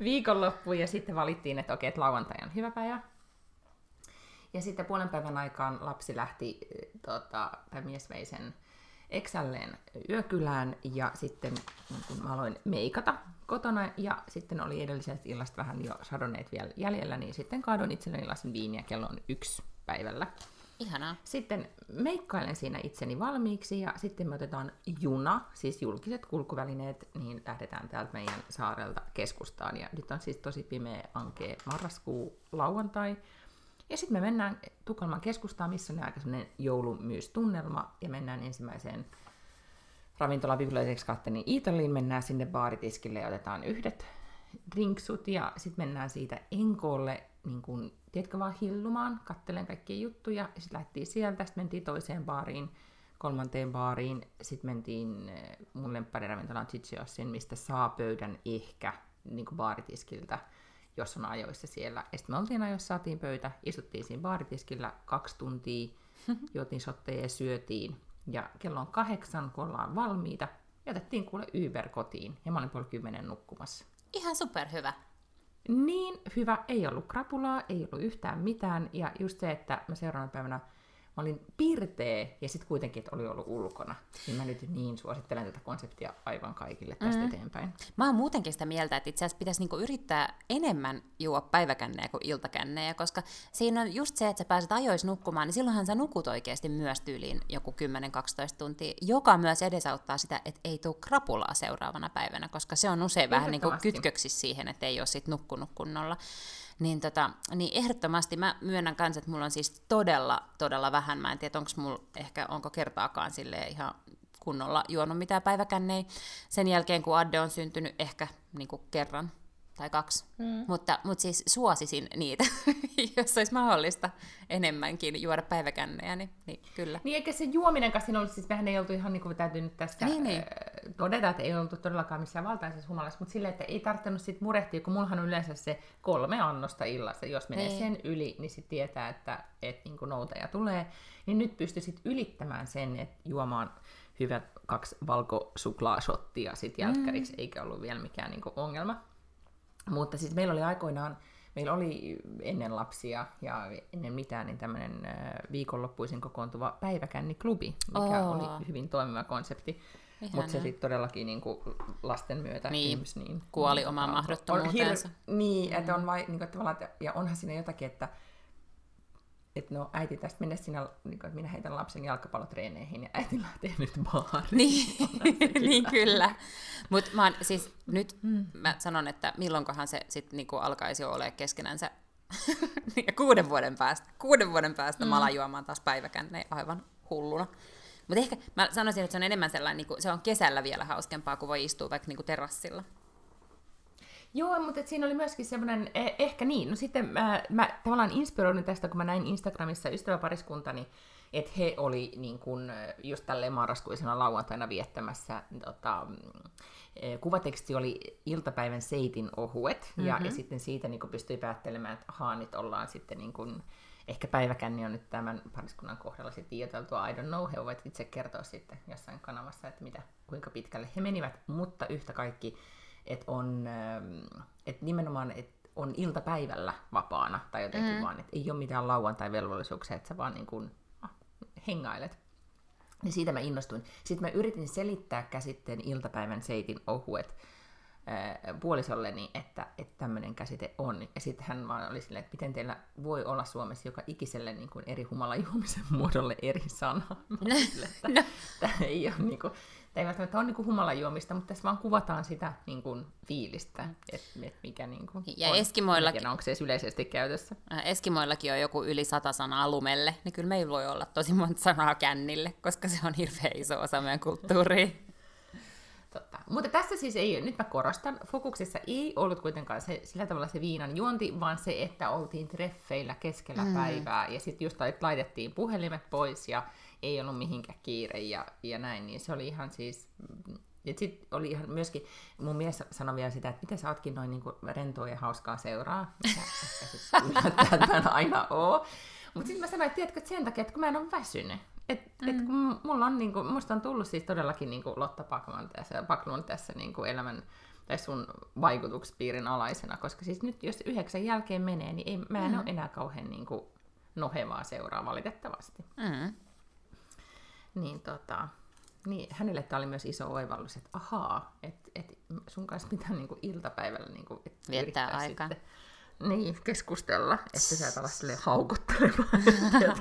viikonloppuun. Ja sitten valittiin, että okei, että lauantai on hyvä päivä. Ja sitten puolen päivän aikaan lapsi lähti, tota, tai mies vei sen Exälleen yökylään ja sitten niin kun mä aloin meikata kotona ja sitten oli edellisestä illasta vähän jo sadoneet vielä jäljellä, niin sitten kaadoin itselleni lasin viiniä kello on yksi päivällä. Ihanaa. Sitten meikkailen siinä itseni valmiiksi ja sitten me otetaan juna, siis julkiset kulkuvälineet, niin lähdetään täältä meidän saarelta keskustaan. Ja nyt on siis tosi pimeä ankee marraskuu lauantai. Ja sitten me mennään Tukholman keskustaan, missä on aika sellainen joulumyystunnelma, ja mennään ensimmäiseen ravintola Bibliotex Kattenin Italiin, mennään sinne baaritiskille ja otetaan yhdet drinksut, ja sitten mennään siitä Enkoolle, niin kun, tiedätkö, vaan hillumaan, kattelen kaikkia juttuja, ja sitten lähdettiin sieltä, sitten mentiin toiseen baariin, kolmanteen baariin, sitten mentiin eh, mun lemppariravintolaan Chichiossin, mistä saa pöydän ehkä niin baaritiskiltä, jos on ajoissa siellä. Ja sitten me oltiin ajoissa, saatiin pöytä, istuttiin siinä baaritiskillä kaksi tuntia, juotiin sotteja ja syötiin. Ja kello on kahdeksan, kun ollaan valmiita, jätettiin kuule Uber kotiin, ja mä olin puoli kymmenen nukkumassa. Ihan superhyvä. Niin hyvä, ei ollut krapulaa, ei ollut yhtään mitään, ja just se, että mä seuraavana päivänä mä olin pirteä ja sitten kuitenkin, että oli ollut ulkona. Niin mä nyt niin suosittelen tätä konseptia aivan kaikille tästä mm. eteenpäin. Mä oon muutenkin sitä mieltä, että itse asiassa pitäisi niinku yrittää enemmän juo päiväkännejä kuin iltakännejä, koska siinä on just se, että sä pääset ajoissa nukkumaan, niin silloinhan sä nukut oikeasti myös tyyliin joku 10-12 tuntia, joka myös edesauttaa sitä, että ei tule krapulaa seuraavana päivänä, koska se on usein vähän niin kuin kytköksissä siihen, että ei ole sit nukkunut kunnolla. Niin, tota, niin ehdottomasti mä myönnän kanssa, että mulla on siis todella, todella vähän. Mä en tiedä, onko mulla ehkä, onko kertaakaan sille ihan kunnolla juonut mitään päiväkännei. Sen jälkeen, kun Adde on syntynyt, ehkä niin kuin kerran tai kaksi. Mm. Mutta, mutta siis suosisin niitä, jos olisi mahdollista enemmänkin juoda päiväkännejä, niin, niin kyllä. Niin eikä se juominen kanssa ollut, siis mehän ei oltu ihan niin kuin täytyy nyt tästä niin, niin. todeta, että ei oltu todellakaan missään valtaisessa humalassa, mutta silleen, että ei tarvinnut sit murehtia, kun mullahan on yleensä se kolme annosta illassa, jos menee ei. sen yli, niin sitten tietää, että et, niin noutaja tulee, niin nyt pystyisit ylittämään sen, että juomaan hyvät kaksi valkosuklaashottia sitten jälkkäriksi, mm. eikä ollut vielä mikään niin kuin ongelma. Mutta siis meillä oli aikoinaan, meillä oli ennen lapsia ja ennen mitään niin tämmöinen viikonloppuisin kokoontuva päiväkänniklubi, mikä oh. oli hyvin toimiva konsepti. Mutta se sitten todellakin niin kuin lasten myötä niin, ihmis, niin, kuoli niin, omaan mahdottomuuteensa. Hir- niin, että on vai, niin kuin, tavallaan, ja onhan siinä jotakin, että että no äiti tästä mennä sinä, niin kuin, että minä heitän lapsen jalkapallotreeneihin ja äiti lähtee nyt baariin. Niin, niin kyllä. Mutta siis nyt mm. mä sanon, että milloinkohan se sitten niinku alkaisi jo ole keskenänsä kuuden vuoden päästä. Kuuden vuoden päästä mm. mä alan juomaan taas päiväkänneen aivan hulluna. Mutta ehkä mä sanoisin, että se on enemmän sellainen, niin kuin, se on kesällä vielä hauskempaa, kun voi istua vaikka niin kuin terassilla. Joo, mutta et siinä oli myöskin semmoinen, eh, ehkä niin, no sitten mä, mä tavallaan inspiroidun tästä, kun mä näin Instagramissa ystäväpariskuntani, että he oli niin kun, just tälle marraskuisena lauantaina viettämässä, tota, eh, kuvateksti oli iltapäivän seitin ohuet, mm-hmm. ja, ja mhm. sitten siitä niin pystyi päättelemään, että ahaa, nyt ollaan sitten niin kun, ehkä päiväkänni on nyt tämän pariskunnan kohdalla sitten liioiteltua, I don't know, he voivat itse kertoa sitten jossain kanavassa, että mitä, kuinka pitkälle he menivät, mutta yhtä kaikki että on, ähm, että nimenomaan, että on iltapäivällä vapaana tai jotenkin mm. vaan, että ei ole mitään lauantai-velvollisuuksia, että sä vaan niin kuin, ah, hengailet. Niin siitä mä innostuin. Sitten mä yritin selittää käsitteen iltapäivän seitin ohuet puolisolleni, että, että tämmöinen käsite on. Ja sitten hän vaan oli silleen, että miten teillä voi olla Suomessa joka ikiselle niin kuin eri humalajuomisen muodolle eri sana. Sille, että no. tämä ei ole niin kuin, Tämä ei välttämättä ole niin humalajuomista, mutta tässä vaan kuvataan sitä niin kuin, fiilistä, että et mikä niin kuin, ja on. Eskimoillakin, onko se edes yleisesti käytössä. Eskimoillakin on joku yli sata sanaa lumelle, niin kyllä meillä voi olla tosi monta sanaa kännille, koska se on hirveän iso osa meidän kulttuuria. Totta. Mutta tässä siis ei, nyt mä korostan, fokuksessa ei ollut kuitenkaan se, sillä tavalla se viinan juonti, vaan se, että oltiin treffeillä keskellä mm. päivää ja sitten just laitettiin puhelimet pois ja ei ollut mihinkään kiire ja, ja näin, niin se oli ihan siis... Ja sitten oli ihan myöskin, mun mies sanoi vielä sitä, että miten sä ootkin noin niin rentoa ja hauskaa seuraa, mikä ehkä sitten yllättää, että mä en aina oo. Mutta sitten mä sanoin, että tiedätkö, että sen takia, että kun mä en ole väsynyt. Et, mm. et kun mulla on, niin kuin, musta on tullut siis todellakin niin kuin Lotta Pakman tässä, Paklun tässä niin kuin elämän tai sun vaikutuspiirin alaisena, koska siis nyt jos yhdeksän jälkeen menee, niin ei, mä en mm. ole enää kauhean niin kuin, nohevaa seuraa valitettavasti. Mm niin, tota, niin hänelle tämä oli myös iso oivallus, että ahaa, että et sun kanssa pitää niinku iltapäivällä niinku, et viettää aikaa. Sitten, niin, keskustella, että sä et ala silleen haukottelemaan,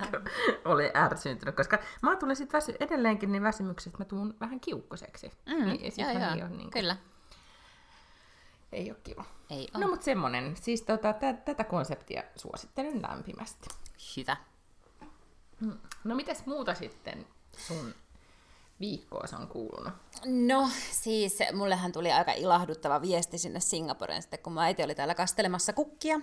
oli ärsyyntynyt, koska mä tulen sitten väsy, edelleenkin niin väsymyksestä, että mä tuun vähän kiukkuseksi. Mm, niin, joo, joo, ei ole, niin kuin, kyllä. ei ole kiva. Ei ole. No mutta semmonen, siis tota, tä, tätä konseptia suosittelen lämpimästi. Hyvä. No mitäs muuta sitten sun viikkoos on kuulunut? No siis mullehan tuli aika ilahduttava viesti sinne Singaporeen sitten, kun mä äiti oli täällä kastelemassa kukkia.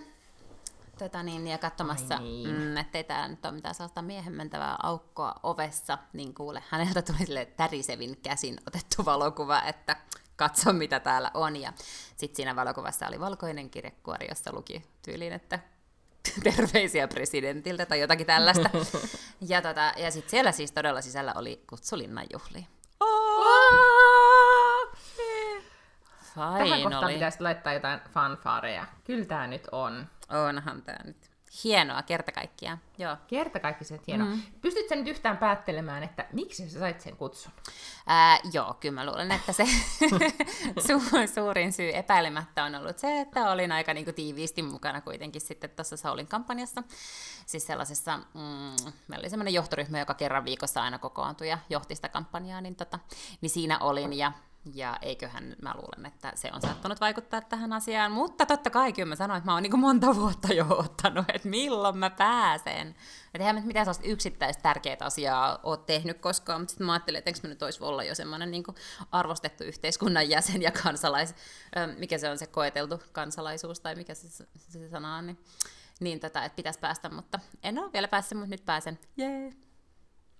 Tota niin, ja katsomassa, Ai niin. mm, ettei täällä nyt ole mitään sellaista miehen mentävää aukkoa ovessa, niin kuule, häneltä tuli sille tärisevin käsin otettu valokuva, että katso mitä täällä on. Ja sitten siinä valokuvassa oli valkoinen kirjekuori, jossa luki tyyliin, että terveisiä presidentiltä tai jotakin tällaista. ja tota, ja sitten siellä siis todella sisällä oli kutsulinnan juhliin. Tähän kohtaan pitäisi laittaa jotain fanfaareja. Kyllä tää nyt on. Onhan tämä nyt hienoa kerta kaikkiaan. Joo. Kerta kaikki se hienoa. Mm. Pystytkö nyt yhtään päättelemään, että miksi sä sait sen kutsun? Ää, joo, kyllä mä luulen, että se su- suurin syy epäilemättä on ollut se, että olin aika niinku tiiviisti mukana kuitenkin sitten tuossa Saulin kampanjassa. Siis sellaisessa, mm, meillä oli semmoinen johtoryhmä, joka kerran viikossa aina kokoontui ja johti sitä kampanjaa, niin, tota, niin siinä olin ja ja eiköhän mä luulen, että se on saattanut vaikuttaa tähän asiaan. Mutta totta kai kyllä mä sanoin, että mä oon niin monta vuotta jo ottanut, että milloin mä pääsen. Että eihän mä mitään sellaista yksittäistä tärkeää asiaa ole tehnyt koskaan, mutta sitten mä ajattelin, että eikö mä nyt olisi olla jo semmoinen niin arvostettu yhteiskunnan jäsen ja kansalais... Mikä se on se koeteltu kansalaisuus tai mikä se, se, se sana on, niin, niin tota, että pitäisi päästä, mutta en ole vielä päässyt, mutta nyt pääsen. Jee!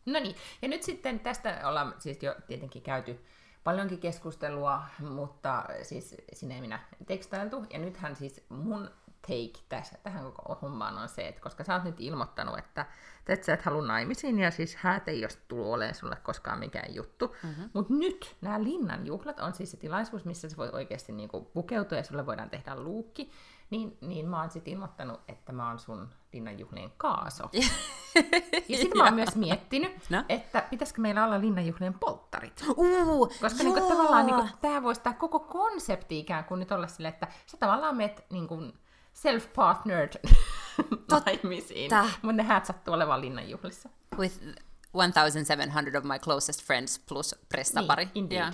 No niin, ja nyt sitten tästä ollaan siis jo tietenkin käyty paljonkin keskustelua, mutta siis sinä ja minä tekstailtu. Ja nythän siis mun take tässä, tähän koko hommaan on se, että koska sä oot nyt ilmoittanut, että, että sä et halua naimisiin, ja siis häät ei ole tullut olemaan sulle koskaan mikään juttu. Mm-hmm. Mutta nyt nämä linnan juhlat on siis se tilaisuus, missä sä voit oikeasti niinku pukeutua ja sulle voidaan tehdä luukki. Niin, niin mä oon sitten ilmoittanut, että mä oon sun linnanjuhlien kaaso. Ja sitten mä oon myös miettinyt, No? että pitäisikö meillä olla linnanjuhlien polttarit. Uh, Koska niinku, tavallaan niinku, tämä voisi tämä koko konsepti ikään kuin nyt olla silleen, että sä tavallaan meet niinku, self-partnered naimisiin, mutta ne häät sattuu olevan linnanjuhlissa. with 1700 of my closest friends plus pressapari. Niin, indeed. Joo.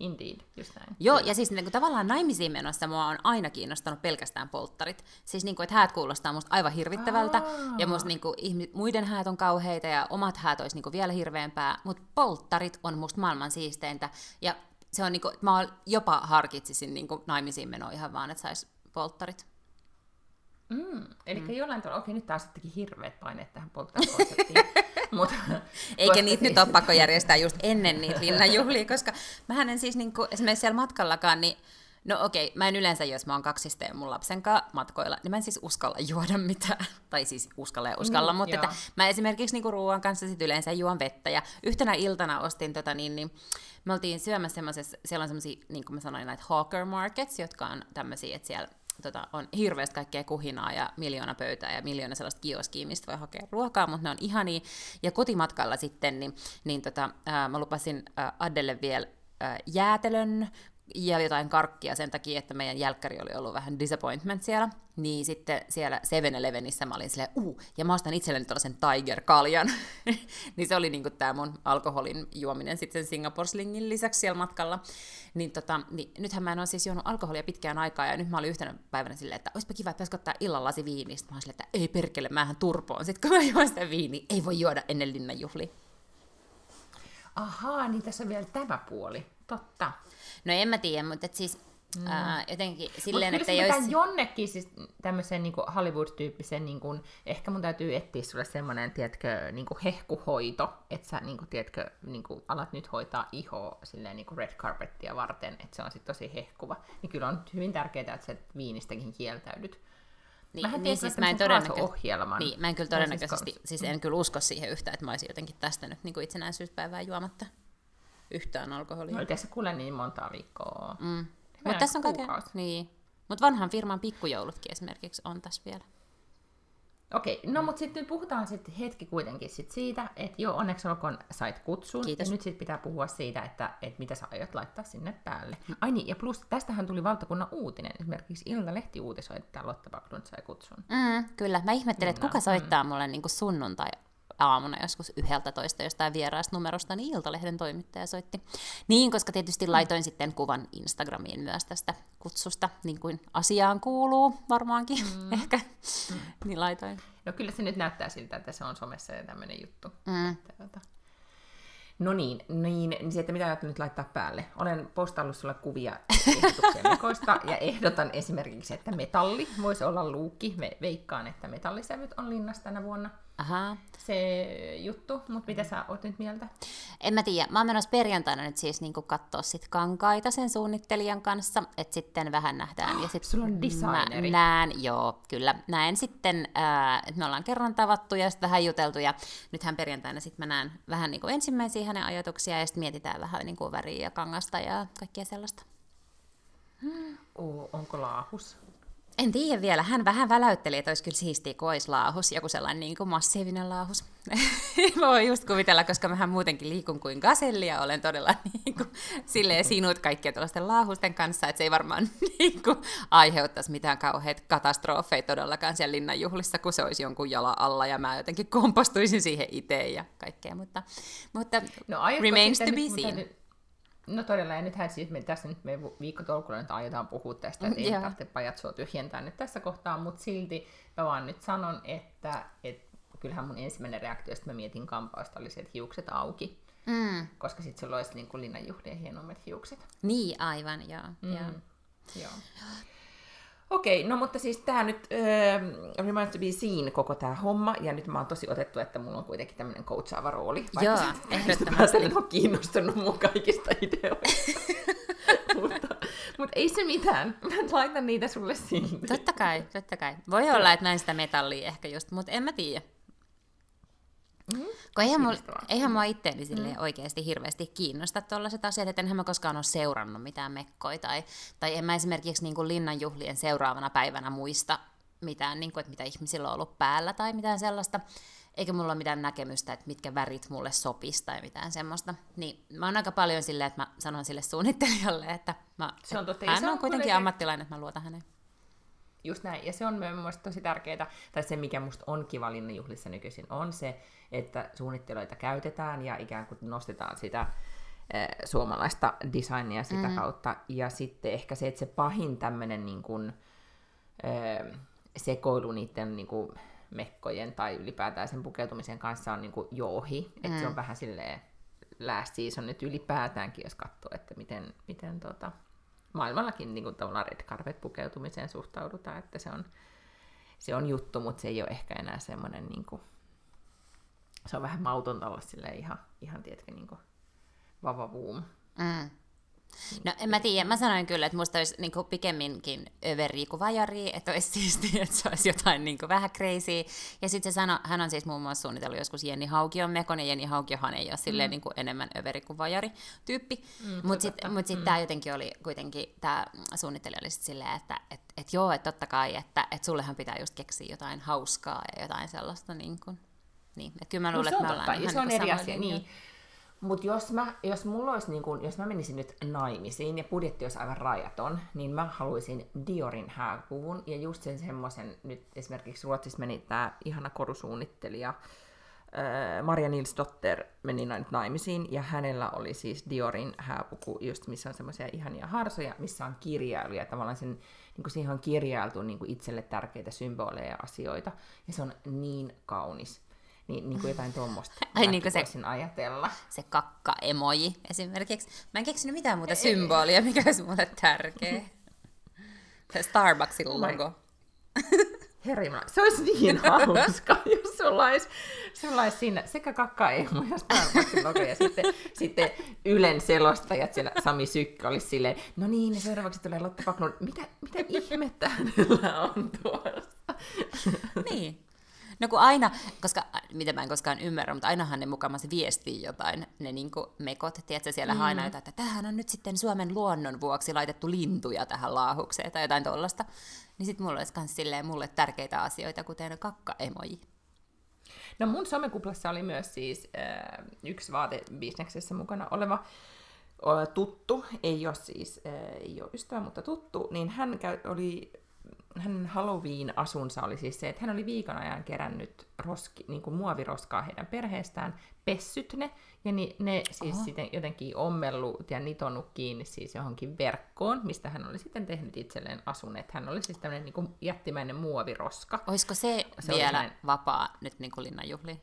Indeed, just näin. Joo, ja siis niin kuin, tavallaan naimisiin menossa mua on aina kiinnostanut pelkästään polttarit. Siis niin kuin, että häät kuulostaa musta aivan hirvittävältä, Aa. ja musta niin kuin, ihmi- muiden häät on kauheita, ja omat häät olisi niin kuin, vielä hirveämpää, mutta polttarit on musta maailman siisteintä, ja se on niin kuin, mä jopa harkitsisin niin kuin, naimisiin menoa ihan vaan, että sais polttarit. Mm. Eli mm. jollain tavalla, okei, nyt taas sittenkin hirveät paineet tähän polttarakonseptiin. Mutta, Eikä niitä nyt ole pakko järjestää just ennen niitä linnanjuhlia, koska mähän en siis niinku, esimerkiksi siellä matkallakaan, niin No okei, mä en yleensä, jos mä oon kaksista ja mun lapsen kanssa matkoilla, niin mä en siis uskalla juoda mitään. Tai siis uskalla ja uskalla, Mm, mutta joo. että mä esimerkiksi niinku ruoan kanssa sit yleensä juon vettä. Ja yhtenä iltana ostin tota niin, niin me oltiin syömässä semmoisessa, siellä on semmoisia, niin kuin mä sanoin, näitä hawker markets, jotka on tämmöisiä, että siellä tota, on hirveästi kaikkea kuhinaa ja miljoona pöytää ja miljoona sellaista kioskia, mistä voi hakea ruokaa, mutta ne on ihania. Ja kotimatkalla sitten, niin, niin tota, ää, mä lupasin ää, Addelle vielä ää, jäätelön ja jotain karkkia sen takia, että meidän jälkkäri oli ollut vähän disappointment siellä. Niin sitten siellä 7-Elevenissä mä olin silleen, uu, ja mä ostan itselleni tällaisen Tiger-kaljan. niin se oli niinku tää mun alkoholin juominen sitten sen lisäksi siellä matkalla. Niin, tota, niin nythän mä en ole siis juonut alkoholia pitkään aikaa, ja nyt mä olin yhtenä päivänä silleen, että olisipa kiva, että pitäisikö ottaa illan lasi viiniä. Sitten mä olin silleen, että ei perkele, mähän turpoon. Sitten kun mä juon sitä viiniä, ei voi juoda ennen linnanjuhlia. Ahaa, niin tässä on vielä tämä puoli. Totta. No en mä tiedä, mutta et siis mm. ää, jotenkin silleen, Mutta että se olisi... jonnekin siis tämmöisen niin Hollywood-tyyppisen, niin kuin, ehkä mun täytyy etsiä sulle semmoinen, tiedätkö, niin kuin hehkuhoito, että sä, niin kuin, tiedätkö, niin kuin, alat nyt hoitaa ihoa silleen niin kuin red carpettia varten, että se on sitten tosi hehkuva. Niin kyllä on hyvin tärkeää, että sä viinistäkin kieltäydyt. Niin, Mähän niin siis mä en todennäköisesti... Niin, mä en kyllä Meidän todennäköisesti, siis en kyllä usko siihen yhtään, että mä olisin jotenkin tästänyt niin kuin itsenäisyyspäivää juomatta yhtään alkoholia. No, tässä kuule niin monta viikkoa. Mm. Mutta tässä on kaiken... Niin. Mutta vanhan firman pikkujoulutkin esimerkiksi on tässä vielä. Okei, no mutta sitten puhutaan sitten hetki kuitenkin sit siitä, että joo, onneksi olkoon sait kutsun. Kiitos. Ja nyt sitten pitää puhua siitä, että, että mitä sä aiot laittaa sinne päälle. Ai niin, ja plus tästähän tuli valtakunnan uutinen. Esimerkiksi Ilta-lehti uutisoi, että Lotta Backlund sai kutsun. Mm, kyllä. Mä ihmettelin, että Kyllä, kuka soittaa mulle niin kuin sunnuntai aamuna joskus yhdeltä toista jostain vieraasta numerosta, niin Iltalehden toimittaja soitti. Niin, koska tietysti laitoin sitten kuvan Instagramiin myös tästä kutsusta, niin kuin asiaan kuuluu varmaankin mm. ehkä, mm. niin laitoin. No kyllä se nyt näyttää siltä, että se on somessa ja tämmöinen juttu. Mm. Että, tota. No niin, niin, niin se, että mitä ajattelin nyt laittaa päälle. Olen postaillut sulle kuvia ehdotuksia mekoista ja ehdotan esimerkiksi, että metalli voisi olla luukki. Me veikkaan, että metallisävyt on linnassa tänä vuonna Ahaa. se juttu, mutta mitä sä oot nyt mieltä? En mä tiedä. Mä oon menossa perjantaina nyt siis niin katsoa sit kankaita sen suunnittelijan kanssa, että sitten vähän nähdään. Ja sit Sulla on designeri. Mä näen, joo, kyllä. Näen sitten, ää, että me ollaan kerran tavattu ja sitten vähän juteltu ja nythän perjantaina sitten mä näen vähän niin kuin ensimmäisiä hänen ajatuksia ja sitten mietitään vähän niin kuin väriä ja kangasta ja kaikkea sellaista. Oo, onko laahus? En tiedä vielä. Hän vähän väläytteli, että olisi kyllä siistiä, kun olisi laahus, joku sellainen niin kuin massiivinen laahus. Mä voin just kuvitella, koska mähän muutenkin liikun kuin gaselli ja olen todella niin kuin, silleen sinut kaikkien tällaisten laahusten kanssa, että se ei varmaan niin kuin, aiheuttaisi mitään kauheita katastrofeja todellakaan siellä linnanjuhlissa, kun se olisi jonkun jala alla ja mä jotenkin kompostuisin siihen itse ja kaikkea, mutta, mutta No, remains to be mutta seen. nyt- No todella, ja nythän siis me tässä nyt me viikkotolkulla nyt aiotaan puhua tästä, että ei tarvitse pajatsua tyhjentää nyt tässä kohtaa, mutta silti mä vaan nyt sanon, että, että kyllähän mun ensimmäinen reaktio, että mä mietin kampausta, oli se, että hiukset auki, Mm, koska sitten sulla olisi niin kuin linnanjuhlien hienommat hiukset. niin, aivan, joo. Mm. joo. Joo. Okei, no mutta siis tämä nyt äh, reminds to be seen koko tämä homma, ja nyt mä oon tosi otettu, että mulla on kuitenkin tämmöinen coachaava rooli. Joo, Mä ehdottomasti. en ole kiinnostunut mun kaikista ideoista. mutta, mutta ei se mitään. Mä laitan niitä sulle silti. Totta kai, totta kai. Voi olla, että näin sitä metallia ehkä just, mutta en mä tiedä. Mm. Kun eihän, mul, eihän mua itteeni mm. oikeasti hirveästi kiinnosta tuollaiset asiat, että enhän mä koskaan ole seurannut mitään mekkoja, tai, tai en mä esimerkiksi niin kuin linnanjuhlien seuraavana päivänä muista mitään, niin kuin, että mitä ihmisillä on ollut päällä tai mitään sellaista, eikä mulla ole mitään näkemystä, että mitkä värit mulle sopisi tai mitään semmoista. Niin mä oon aika paljon silleen, että mä sanon sille suunnittelijalle, että mä, Se on totta, hän se on, kuitenkin- ammattilainen, että mä luotan häneen. Just näin, ja se on myös tosi tärkeää, tai se mikä musta on kiva linnanjuhlissa nykyisin, on se, että suunnittelijoita käytetään ja ikään kuin nostetaan sitä eh, suomalaista designia sitä mm. kautta. Ja sitten ehkä se, että se pahin tämmöinen niin kuin, eh, sekoilu niiden niin kuin, mekkojen tai ylipäätään sen pukeutumisen kanssa on niin kuin, jo ohi. Mm. Että se on vähän silleen last season nyt ylipäätäänkin, jos katsoo, että miten, miten tota, maailmallakin niin kuin, tavallaan red carpet pukeutumiseen suhtaudutaan, että se on, se on juttu, mutta se ei ole ehkä enää semmoinen, niin kuin, se on vähän mautonta olla ihan, ihan tiedätkö, niin kuin, vavavuum. Mm. No en mä tiedä, mä sanoin kyllä, että musta olisi niin pikemminkin överi kuin vajari, että olisi siistiä, että se olisi jotain niin vähän crazy. Ja sitten se sanoi, hän on siis muun muassa suunnitellut joskus Jenni Haukion mekon, ja Jenni Haukiohan ei ole silleen niin kuin enemmän överi kuin vajari tyyppi. Mm, Mutta sitten mut sit mm. tämä jotenkin oli kuitenkin, tämä suunnittelija oli silleen, että et, et joo, että totta kai, että et sullehan pitää just keksiä jotain hauskaa ja jotain sellaista niin kuin, niin, että kyllä mä No luulen, on että me ollaan ja ihan se on niin eri asia, niin. Mutta jos, mä, jos mulla olisi, niin kun, jos mä menisin nyt naimisiin ja budjetti olisi aivan rajaton, niin mä haluaisin Diorin hääpuvun ja just sen semmoisen, nyt esimerkiksi Ruotsissa meni tämä ihana korusuunnittelija, ää, Maria Nils Dotter meni nyt naimisiin ja hänellä oli siis Diorin hääpuku, just missä on semmoisia ihania harsoja, missä on kirjailuja, tavallaan sen, niin siihen on kirjailtu niin kuin itselle tärkeitä symboleja ja asioita ja se on niin kaunis. Niin, niin kuin jotain tuommoista Ai niin kuin se- ajatella. se kakka-emoji esimerkiksi. Mä en keksinyt mitään muuta symbolia, mikä olisi mulle tärkeä. Se Starbucksin logo. Herra Jumala, se olisi niin hauska, jos sulla olisi, sulla olisi siinä sekä kakka emu ja Starbucksin logo, ja sitten, sitten Ylen selostajat, siellä Sami Sykkö olisi silleen, no niin, seuraavaksi tulee Lotta Backlund, mitä, mitä ihmettä hänellä on tuossa? Niin. No kun aina, koska mitä mä en koskaan ymmärrä, mutta ainahan ne mukamassa viestii jotain, ne niinku mekot, tiedätkö, siellä mm. aina että tähän on nyt sitten Suomen luonnon vuoksi laitettu lintuja tähän laahukseen tai jotain tollasta. Niin sit mulla olisi myös silleen mulle tärkeitä asioita, kuten kakka-emoji. No mun somekuplassa oli myös siis äh, yksi vaatebisneksessä mukana oleva tuttu, ei ole siis äh, ei ole ystävä, mutta tuttu, niin hän käy, oli hänen Halloween-asunsa oli siis se, että hän oli viikon ajan kerännyt roski, niin kuin muoviroskaa heidän perheestään, pessyt ne, ja ni, ne siis Oho. sitten jotenkin ommellut ja nitonut kiinni siis johonkin verkkoon, mistä hän oli sitten tehnyt itselleen asun. Että hän oli siis tämmöinen niin jättimäinen muoviroska. Olisiko se, se vielä näin... vapaa nyt niin kuin linnanjuhliin?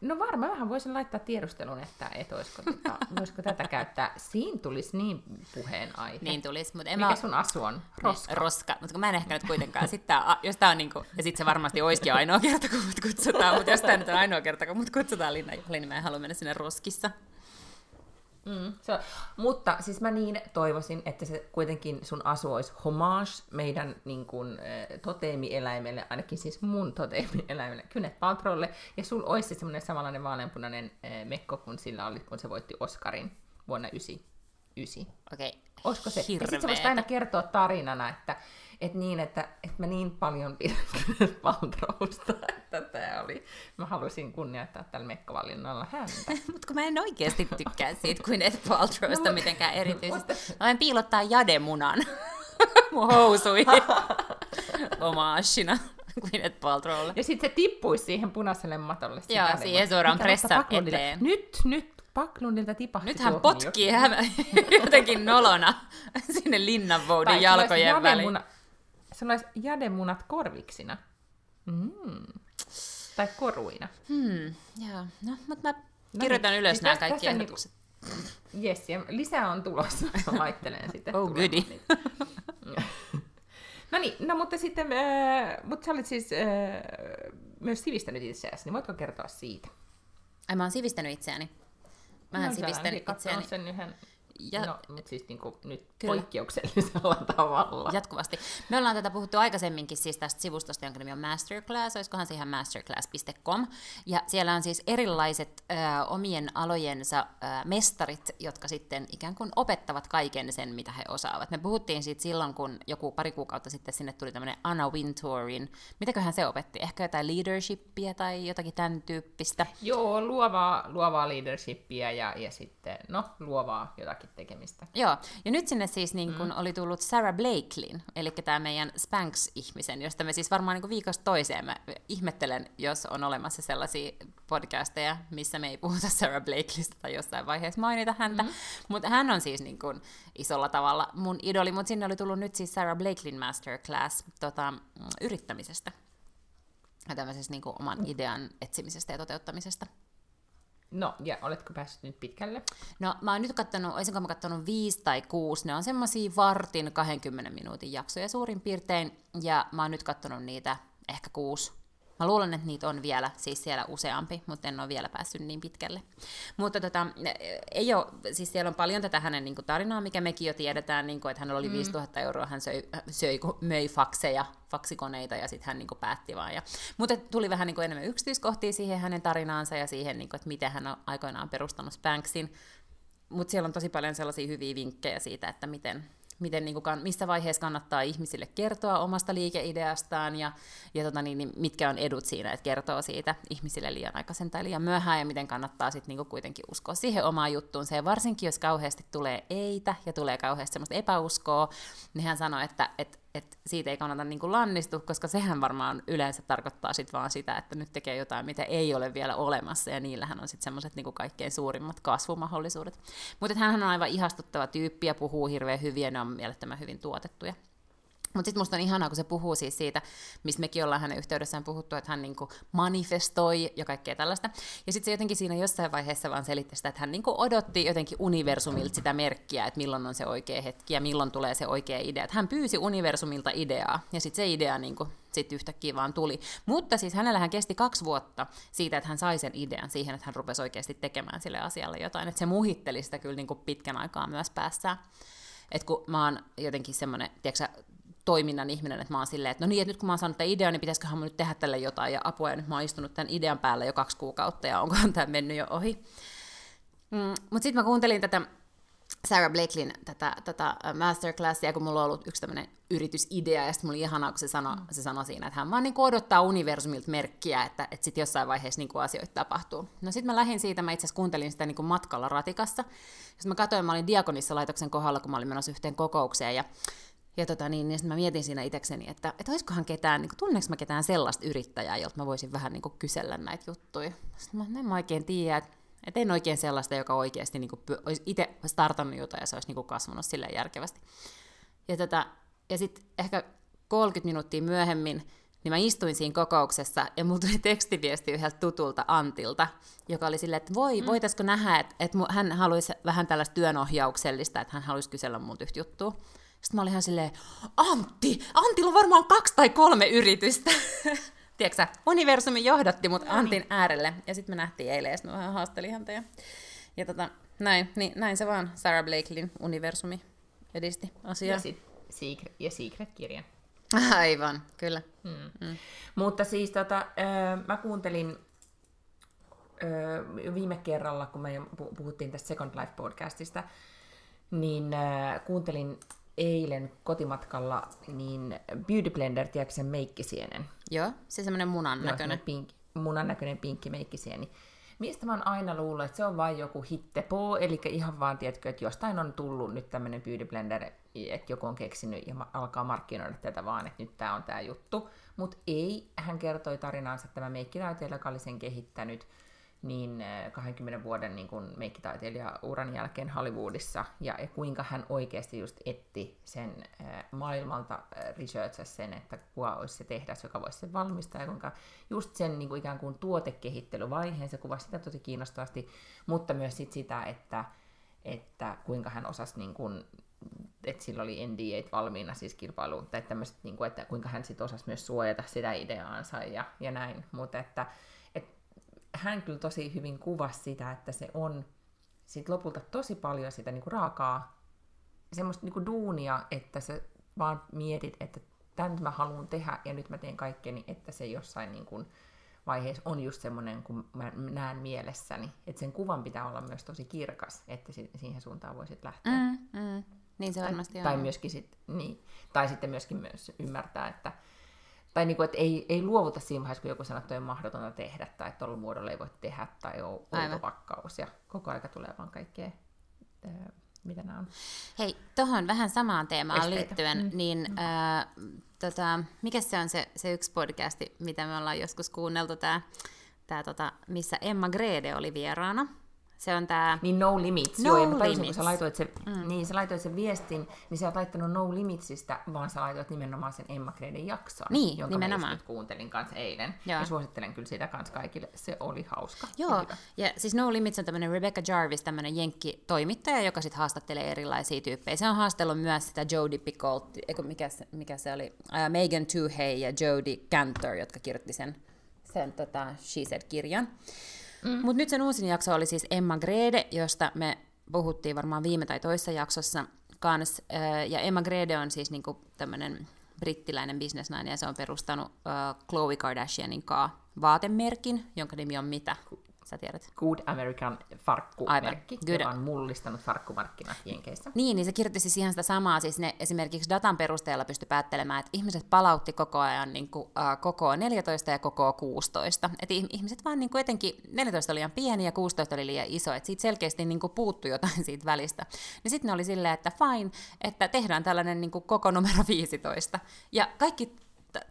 No varmaan vähän voisin laittaa tiedustelun, että et olisiko, tota, voisiko tätä käyttää. Siinä tulisi niin puheenaihe. Niin tulisi, mutta en Mikä mä... sun asu on? Roska. Roska, mutta mä en ehkä nyt kuitenkaan. Sitten tää, jos tää on niinku, ja sitten se varmasti olisikin ainoa kerta, kun mut kutsutaan, mutta jos tämä nyt on ainoa kerta, kun mut kutsutaan linnanjuhliin, niin mä en halua mennä sinne roskissa. Mm, se on. Mutta siis mä niin toivoisin, että se kuitenkin sun asu olisi homage meidän niin kun, toteemieläimelle, ainakin siis mun toteemieläimelle, Kynet Paltrolle, ja sul olisi siis semmoinen samanlainen vaaleanpunainen äh, mekko, kun sillä oli, kun se voitti Oscarin vuonna 1999. Okei, okay. Olisiko se? Ja sitten sä aina kertoa tarinana, että et niin, että, että mä niin paljon pidän Paltrousta, että tämä oli, mä halusin kunnioittaa tällä mekkovalinnalla häntä. Mutta kun mä en oikeasti tykkää siitä kuin et Paltrowsta no, mitenkään erityisesti. Mä voin piilottaa jademunan mun housuihin omaashina kuin et Paltrowlle. Ja sitten se tippuisi siihen punaiselle matolle. Joo, siihen suoraan pressa eteen. Nyt, nyt Paklundilta tipahti Nyt hän potkii jotenkin nolona sinne linnanvoudin jalkojen väliin. Sellaiset jademunat korviksina. Mm. Tai koruina. Hmm, joo. No, mutta mä no kirjoitan no, ylös siis nämä kaikki niinku- ehdotukset. Niin, yes, ja lisää on tulossa. Laittelen sitten. oh, goody. no niin, no mutta sitten, äh, mutta sä olit siis äh, myös sivistänyt itseäsi, niin voitko kertoa siitä? Ai mä oon sivistänyt itseäni. Mähän no, sivistän itseäni. sen yhden ja, no, mutta siis niin kuin nyt kyllä. poikkeuksellisella tavalla. Jatkuvasti. Me ollaan tätä puhuttu aikaisemminkin siis tästä sivustosta, jonka nimi on Masterclass, olisikohan se ihan masterclass.com. Ja siellä on siis erilaiset ö, omien alojensa ö, mestarit, jotka sitten ikään kuin opettavat kaiken sen, mitä he osaavat. Me puhuttiin siitä silloin, kun joku pari kuukautta sitten sinne tuli tämmöinen Anna Wintourin. Mitäköhän se opetti? Ehkä jotain leadershipia tai jotakin tämän tyyppistä? Joo, luovaa, luovaa leadershipia ja, ja sitten, no, luovaa jotakin jotakin tekemistä. Joo, ja nyt sinne siis niin kun mm. oli tullut Sarah Blakelin, eli tämä meidän Spanx-ihmisen, josta me siis varmaan niin viikosta toiseen mä ihmettelen, jos on olemassa sellaisia podcasteja, missä me ei puhuta Sarah Blakelista tai jossain vaiheessa mainita häntä, mm. mutta hän on siis niin kun isolla tavalla mun idoli, mutta sinne oli tullut nyt siis Sarah Blakelin Masterclass tota, yrittämisestä ja tämmöisestä niin oman idean etsimisestä ja toteuttamisesta. No, ja oletko päässyt nyt pitkälle? No, mä oon nyt kattonut, olisinko mä kattonut viisi tai kuusi, ne on semmosia vartin 20 minuutin jaksoja suurin piirtein, ja mä oon nyt kattonut niitä ehkä kuusi Mä luulen, että niitä on vielä, siis siellä useampi, mutta en ole vielä päässyt niin pitkälle. Mutta tota, ei ole, siis siellä on paljon tätä hänen niin kuin, tarinaa, mikä mekin jo tiedetään, niin kuin, että hänellä oli mm. 5000 euroa, hän söi, söi möi fakseja, faksikoneita ja sitten hän niin kuin, päätti vaan. Ja, mutta tuli vähän niin kuin, enemmän yksityiskohtia siihen hänen tarinaansa ja siihen, niin kuin, että miten hän on aikoinaan perustanut Spanksin. Mutta siellä on tosi paljon sellaisia hyviä vinkkejä siitä, että miten, miten, niin kuin, missä vaiheessa kannattaa ihmisille kertoa omasta liikeideastaan ja, ja tota, niin, niin, mitkä on edut siinä, että kertoo siitä ihmisille liian aikaisen tai liian myöhään ja miten kannattaa sitten niin kuitenkin uskoa siihen omaan juttuun. Se varsinkin, jos kauheasti tulee eitä ja tulee kauheasti semmoista epäuskoa, niin hän sanoi, että, että että siitä ei kannata niin lannistua, koska sehän varmaan yleensä tarkoittaa sit vaan sitä, että nyt tekee jotain, mitä ei ole vielä olemassa, ja niillähän on sitten semmoiset niin kaikkein suurimmat kasvumahdollisuudet. Mutta hän on aivan ihastuttava tyyppi ja puhuu hirveän hyvin, ja ne on mielettömän hyvin tuotettuja. Mutta sitten musta on ihanaa, kun se puhuu siis siitä, mistä mekin ollaan hänen yhteydessään puhuttu, että hän niinku manifestoi ja kaikkea tällaista. Ja sitten se jotenkin siinä jossain vaiheessa vaan selitti sitä, että hän niinku odotti jotenkin universumilta sitä merkkiä, että milloin on se oikea hetki ja milloin tulee se oikea idea. Että hän pyysi universumilta ideaa ja sitten se idea niinku sit yhtäkkiä vaan tuli. Mutta siis hänellähän kesti kaksi vuotta siitä, että hän sai sen idean siihen, että hän rupesi oikeasti tekemään sille asialle jotain. Että se muhitteli sitä kyllä niinku pitkän aikaa myös päässään. että kun mä oon jotenkin semmoinen, tiedätkö toiminnan ihminen, että mä oon silleen, että no niin, että nyt kun mä oon saanut tämän idean, niin pitäisiköhän mun nyt tehdä tälle jotain ja apua, ja nyt mä oon istunut tämän idean päällä jo kaksi kuukautta, ja onkohan tämä mennyt jo ohi. Mm, Mutta sitten mä kuuntelin tätä Sarah Blakelin tätä, tätä masterclassia, kun mulla on ollut yksi tämmöinen yritysidea, ja sitten mulla oli ihanaa, kun se sanoi, mm. se sanoi siinä, että hän vaan niin odottaa universumilta merkkiä, että, että sitten jossain vaiheessa niin asioita tapahtuu. No sitten mä lähdin siitä, mä itse asiassa kuuntelin sitä niin matkalla ratikassa. Sitten mä katsoin, mä olin Diakonissa laitoksen kohdalla, kun mä olin menossa yhteen kokoukseen, ja ja tota niin, niin mä mietin siinä itsekseni, että, että olisikohan ketään, niin tunneeko mä ketään sellaista yrittäjää, jolta mä voisin vähän niin kuin kysellä näitä juttuja. Sitten mä en mä oikein tiedä, että et en oikein sellaista, joka oikeasti niin kuin, olisi itse startannut jotain ja se olisi niin kuin, kasvanut sille järkevästi. Ja, tota, ja sitten ehkä 30 minuuttia myöhemmin, niin mä istuin siinä kokouksessa ja mulla tuli tekstiviesti yhdeltä tutulta Antilta, joka oli silleen, että voi, mm. voitaisiko nähdä, että, että hän haluaisi vähän tällaista työnohjauksellista, että hän haluaisi kysellä multa yhtä juttua. Sitten mä olin ihan silleen, Antti, Antilla on varmaan kaksi tai kolme yritystä. Tiedätkö universumi johdatti mut no niin. Antin äärelle. Ja sitten me nähtiin eilen ja sitten mä vähän haastelin häntä. Ja, ja tota, näin, niin, näin se vaan Sarah Blakelin universumi edisti asiaa. Ja, sit Secret, ja Secret-kirjan. Aivan, kyllä. Mm. Mm. Mutta siis tota, äh, mä kuuntelin äh, viime kerralla, kun me puhuttiin tästä Second Life-podcastista, niin äh, kuuntelin eilen kotimatkalla niin Beauty Blender, tiedätkö sen meikkisienen? Joo, se semmoinen munan Joo, näköinen. Pink, munan näköinen pinkki meikkisieni. Mistä mä oon aina luullut, että se on vain joku hittepoo, eli ihan vaan, tiedätkö, että jostain on tullut nyt tämmöinen Beauty Blender, että joku on keksinyt ja alkaa markkinoida tätä vaan, että nyt tämä on tämä juttu. Mutta ei, hän kertoi tarinaansa tämä meikkitaiteilija, joka oli sen kehittänyt, niin 20 äh, vuoden niin kuin meikkitaiteilijauran jälkeen Hollywoodissa, ja, ja kuinka hän oikeasti just etti sen äh, maailmalta äh, researchasi sen, että kuka olisi se tehdas, joka voisi sen valmistaa, ja kuinka just sen niin kuin ikään kuin tuotekehittelyvaiheen, se kuvasi sitä tosi kiinnostavasti, mutta myös sit sitä, että, että kuinka hän osasi niin kuin, että sillä oli NDA valmiina siis kilpailuun, tai tämmöset, niin kuin, että kuinka hän sitten osasi myös suojata sitä ideaansa ja, ja näin, mutta että hän kyllä tosi hyvin kuvasi sitä, että se on sit lopulta tosi paljon sitä niinku raakaa, semmoista niinku duunia, että sä vaan mietit, että tämän mä haluan tehdä ja nyt mä teen kaikkeni, että se jossain niinku vaiheessa on just semmoinen, kun mä näen mielessäni, että sen kuvan pitää olla myös tosi kirkas, että siihen suuntaan voisit lähteä. Mm, mm. Niin se varmasti tai, on. Tai, myöskin sit, niin, tai sitten myöskin myös ymmärtää, että tai niin kuin, että ei, ei luovuta siinä vaiheessa, kun joku sanoo, että on mahdotonta tehdä, tai että tuolla muodolla ei voi tehdä, tai on vakkaus, ja koko aika tulee vaan kaikkea, ää, mitä nämä on. Hei, tuohon vähän samaan teemaan Esteitä. liittyen, mm. niin mm. Tota, mikä se on se, se yksi podcasti, mitä me ollaan joskus kuunneltu, tää, tää, tota, missä Emma Grede oli vieraana, se on tää... Niin No Limits. No Joo, limits. kun sä laitoit, se, mm. niin, sä laitoit sen viestin, niin sä oot laittanut No Limitsistä, vaan sä laitoit nimenomaan sen Emma Greden jakson, niin, jonka nimenomaan. mä kuuntelin kanssa eilen. Joo. Ja suosittelen kyllä sitä kanssa kaikille. Se oli hauska. Joo, ja, ja siis No Limits on tämmöinen Rebecca Jarvis, tämmöinen jenkki-toimittaja, joka sitten haastattelee erilaisia tyyppejä. Se on haastellut myös sitä Jodie Picoult, mikä, se, mikä se oli, uh, Megan Toohey ja Jodie Cantor, jotka kirjoitti sen, sen tota, She Said-kirjan. Mm. Mutta nyt sen uusin jakso oli siis Emma Grede, josta me puhuttiin varmaan viime tai toisessa jaksossa kans. Ja Emma Grede on siis niinku tämmöinen brittiläinen bisnesnainen ja se on perustanut uh, Khloe Kardashianin kanssa vaatemerkin, jonka nimi on mitä? Sä tiedät. Good American farkkumerkki, Good. joka on mullistanut farkkumarkkinat Jenkeissä. Niin, niin se kirjoitti siis ihan sitä samaa. Siis ne esimerkiksi datan perusteella pystyi päättelemään, että ihmiset palautti koko ajan niin kuin, uh, koko 14 ja koko 16. Et ihmiset vaan niin kuin etenkin 14 oli liian pieni ja 16 oli liian iso. Et siitä selkeästi niin kuin puuttui jotain siitä välistä. Niin sitten ne oli silleen, että fine, että tehdään tällainen niin kuin koko numero 15. Ja kaikki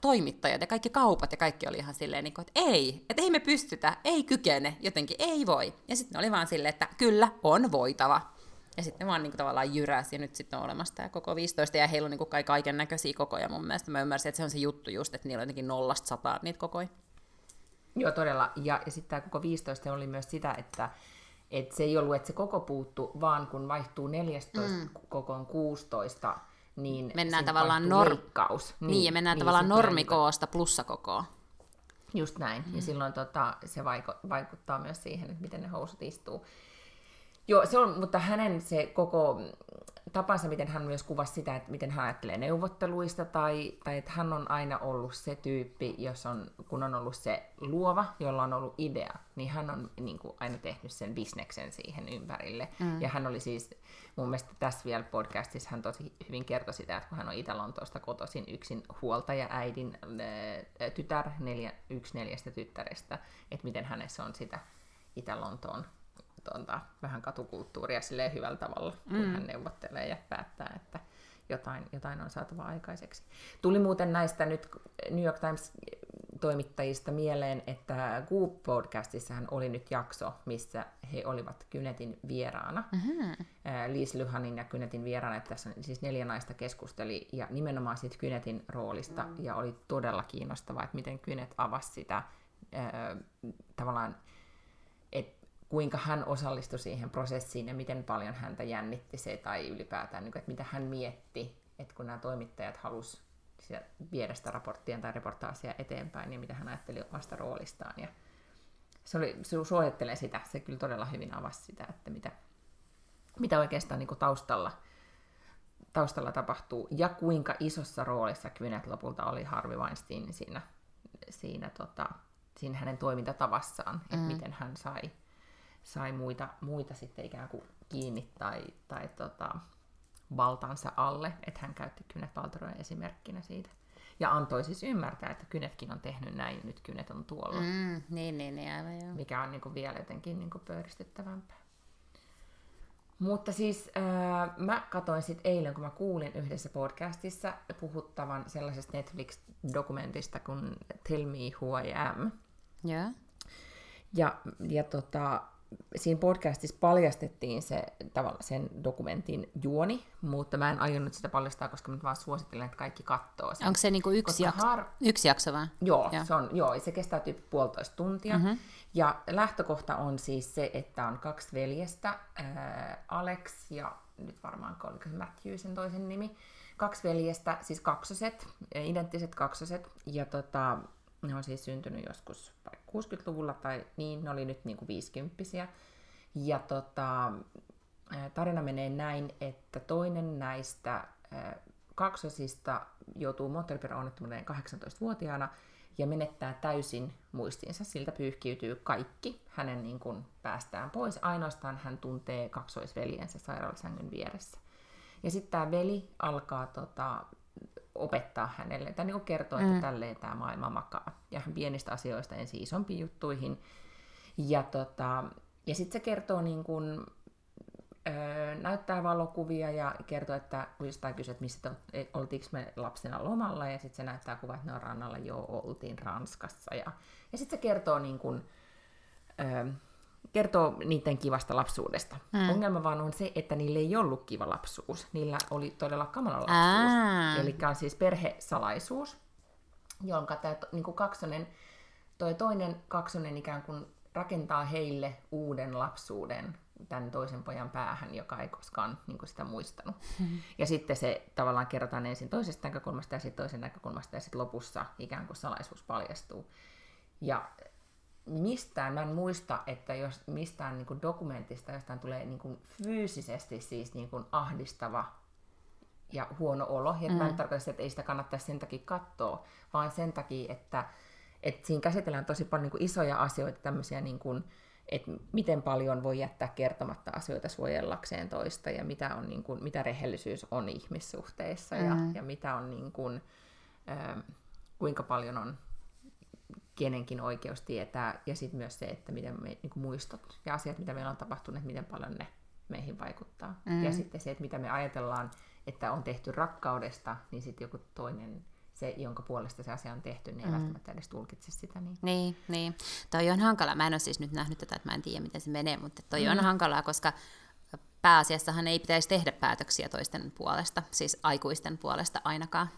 toimittajat ja kaikki kaupat ja kaikki oli ihan silleen, niin kuin, että ei, että ei me pystytä, ei kykene, jotenkin ei voi. Ja sitten oli vaan silleen, että kyllä, on voitava. Ja sitten vaan niin kuin, tavallaan jyräs, ja nyt sitten on olemassa tämä koko 15, ja heillä on niin kai kaiken näköisiä kokoja mun mielestä. Mä ymmärsin, että se on se juttu just, että niillä on jotenkin nollasta sataa niitä kokoja. Joo, todella. Ja, ja sitten tämä koko 15 oli myös sitä, että et se ei ollut, että se koko puuttu, vaan kun vaihtuu 14 mm. kokoon 16, niin mennään tavallaan nor- leikkaus. Niin, niin, ja mennään niin, tavallaan normikoosta plussakokoon. Just näin. Mm. Ja silloin tota, se vaiko- vaikuttaa myös siihen, että miten ne housut istuu. Joo, se on, mutta hänen se koko tapansa, miten hän myös kuvasi sitä, että miten hän ajattelee neuvotteluista, tai, tai että hän on aina ollut se tyyppi, jos on, kun on ollut se luova, jolla on ollut idea, niin hän on niin kuin, aina tehnyt sen bisneksen siihen ympärille. Mm. Ja hän oli siis, mun mielestä tässä vielä podcastissa hän tosi hyvin kertoi sitä, että kun hän on Itä-Lontoosta kotoisin yksin huoltaja äidin ää, tytär, neljä, yksi neljästä tyttärestä, että miten hänessä on sitä Itä-Lontoon tuota, vähän katukulttuuria silleen hyvällä tavalla, kun mm. hän neuvottelee ja päättää, että jotain, jotain on saatava aikaiseksi. Tuli muuten näistä nyt New York Times toimittajista mieleen, että Goop-podcastissahan oli nyt jakso, missä he olivat Kynetin vieraana. Mm-hmm. Liis Lyhanin ja Kynetin vieraana, että tässä siis neljä naista keskusteli, ja nimenomaan siitä Kynetin roolista, mm. ja oli todella kiinnostavaa, että miten Kynet avasi sitä äh, tavallaan, että kuinka hän osallistui siihen prosessiin ja miten paljon häntä jännitti se tai ylipäätään, niin että mitä hän mietti, että kun nämä toimittajat halusivat viedä sitä raporttia tai reportaasia eteenpäin, niin mitä hän ajatteli omasta roolistaan. Ja se oli, se suosittelen sitä, se kyllä todella hyvin avasi sitä, että mitä, mitä oikeastaan niin taustalla, taustalla tapahtuu ja kuinka isossa roolissa Kynät lopulta oli Harvey Weinstein siinä, siinä, tota, siinä hänen toimintatavassaan, mm. että miten hän sai sai muita, muita sitten ikään kuin kiinni tai, tai tota, valtansa alle, että hän käytti Kynet Paltroja esimerkkinä siitä. Ja antoi siis ymmärtää, että Kynetkin on tehnyt näin, nyt Kynet on tuolla. Mm, niin, niin, niin, aivan joo. Mikä on niin kuin vielä jotenkin niin kuin pöyristyttävämpää. Mutta siis äh, mä katsoin sitten eilen, kun mä kuulin yhdessä podcastissa puhuttavan sellaisesta Netflix-dokumentista kuin Tell Me Who I Am. Yeah. Ja, ja tota, siinä podcastissa paljastettiin se, tavallaan sen dokumentin juoni, mutta mä en aionnut sitä paljastaa, koska mä vaan suosittelen, että kaikki katsoo sen. Onko se niinku yksi, jakso, har... yksi jakso vai? Joo, joo. Se, on, joo se kestää tyyppi puolitoista tuntia. Mm-hmm. Ja lähtökohta on siis se, että on kaksi veljestä, äh, Alex ja nyt varmaan oliko se Matthew sen toisen nimi, kaksi veljestä, siis kaksoset, identtiset kaksoset, ja tota, ne on siis syntynyt joskus 60-luvulla tai niin, ne oli nyt niin kuin 50 Ja tota, tarina menee näin, että toinen näistä kaksosista joutuu moottoripyöräonnettomuuteen 18-vuotiaana ja menettää täysin muistinsa. Siltä pyyhkiytyy kaikki. Hänen niin kuin päästään pois. Ainoastaan hän tuntee kaksoisveljensä sairaalasängyn vieressä. Ja sitten tämä veli alkaa tota, opettaa hänelle, tai niin kertoa, että mm. tälleen tämä maailma makaa. Ja pienistä asioista ensin isompiin juttuihin. Ja, tota, ja sitten se kertoo niin kuin, öö, näyttää valokuvia ja kertoo, että kun jostain kysyt, missä te, e, oltiinko me lapsena lomalla, ja sitten se näyttää kuvat, että ne on rannalla, joo, oltiin Ranskassa. Ja, ja sitten se kertoo niin kuin, öö, kertoo niiden kivasta lapsuudesta. Mm. Ongelma vaan on se, että niillä ei ollut kiva lapsuus. Niillä oli todella kamala lapsuus. Eli on siis perhesalaisuus, jonka tämä niin kuin kaksonen, toi toinen kaksonen ikään kuin rakentaa heille uuden lapsuuden tämän toisen pojan päähän, joka ei koskaan niin kuin sitä muistanut. Mm. Ja sitten se tavallaan kerrotaan ensin toisesta näkökulmasta ja sitten toisen näkökulmasta ja sitten lopussa ikään kuin salaisuus paljastuu. Ja mistään, mä en muista, että jos mistään niin kuin dokumentista jostain tulee niin kuin fyysisesti siis niin kuin ahdistava ja huono olo. Ja mm. mä en tarkoita sitä, että ei sitä kannattaisi sen takia katsoa, vaan sen takia, että, että siinä käsitellään tosi paljon niin kuin isoja asioita, tämmöisiä niin kuin, että miten paljon voi jättää kertomatta asioita suojellakseen toista ja mitä, on, niin kuin, mitä rehellisyys on ihmissuhteissa mm. ja, ja mitä on niin kuin, äh, kuinka paljon on kenenkin oikeus tietää, ja sitten myös se, että miten me, niin muistot ja asiat, mitä meillä on tapahtunut, miten paljon ne meihin vaikuttaa. Mm. Ja sitten se, että mitä me ajatellaan, että on tehty rakkaudesta, niin sitten joku toinen, se, jonka puolesta se asia on tehty, niin ei mm. välttämättä edes tulkitse sitä. Niin. niin, niin. Toi on hankala. Mä en ole siis nyt nähnyt tätä, että mä en tiedä, miten se menee, mutta toi mm. on hankalaa, koska pääasiassahan ei pitäisi tehdä päätöksiä toisten puolesta, siis aikuisten puolesta ainakaan.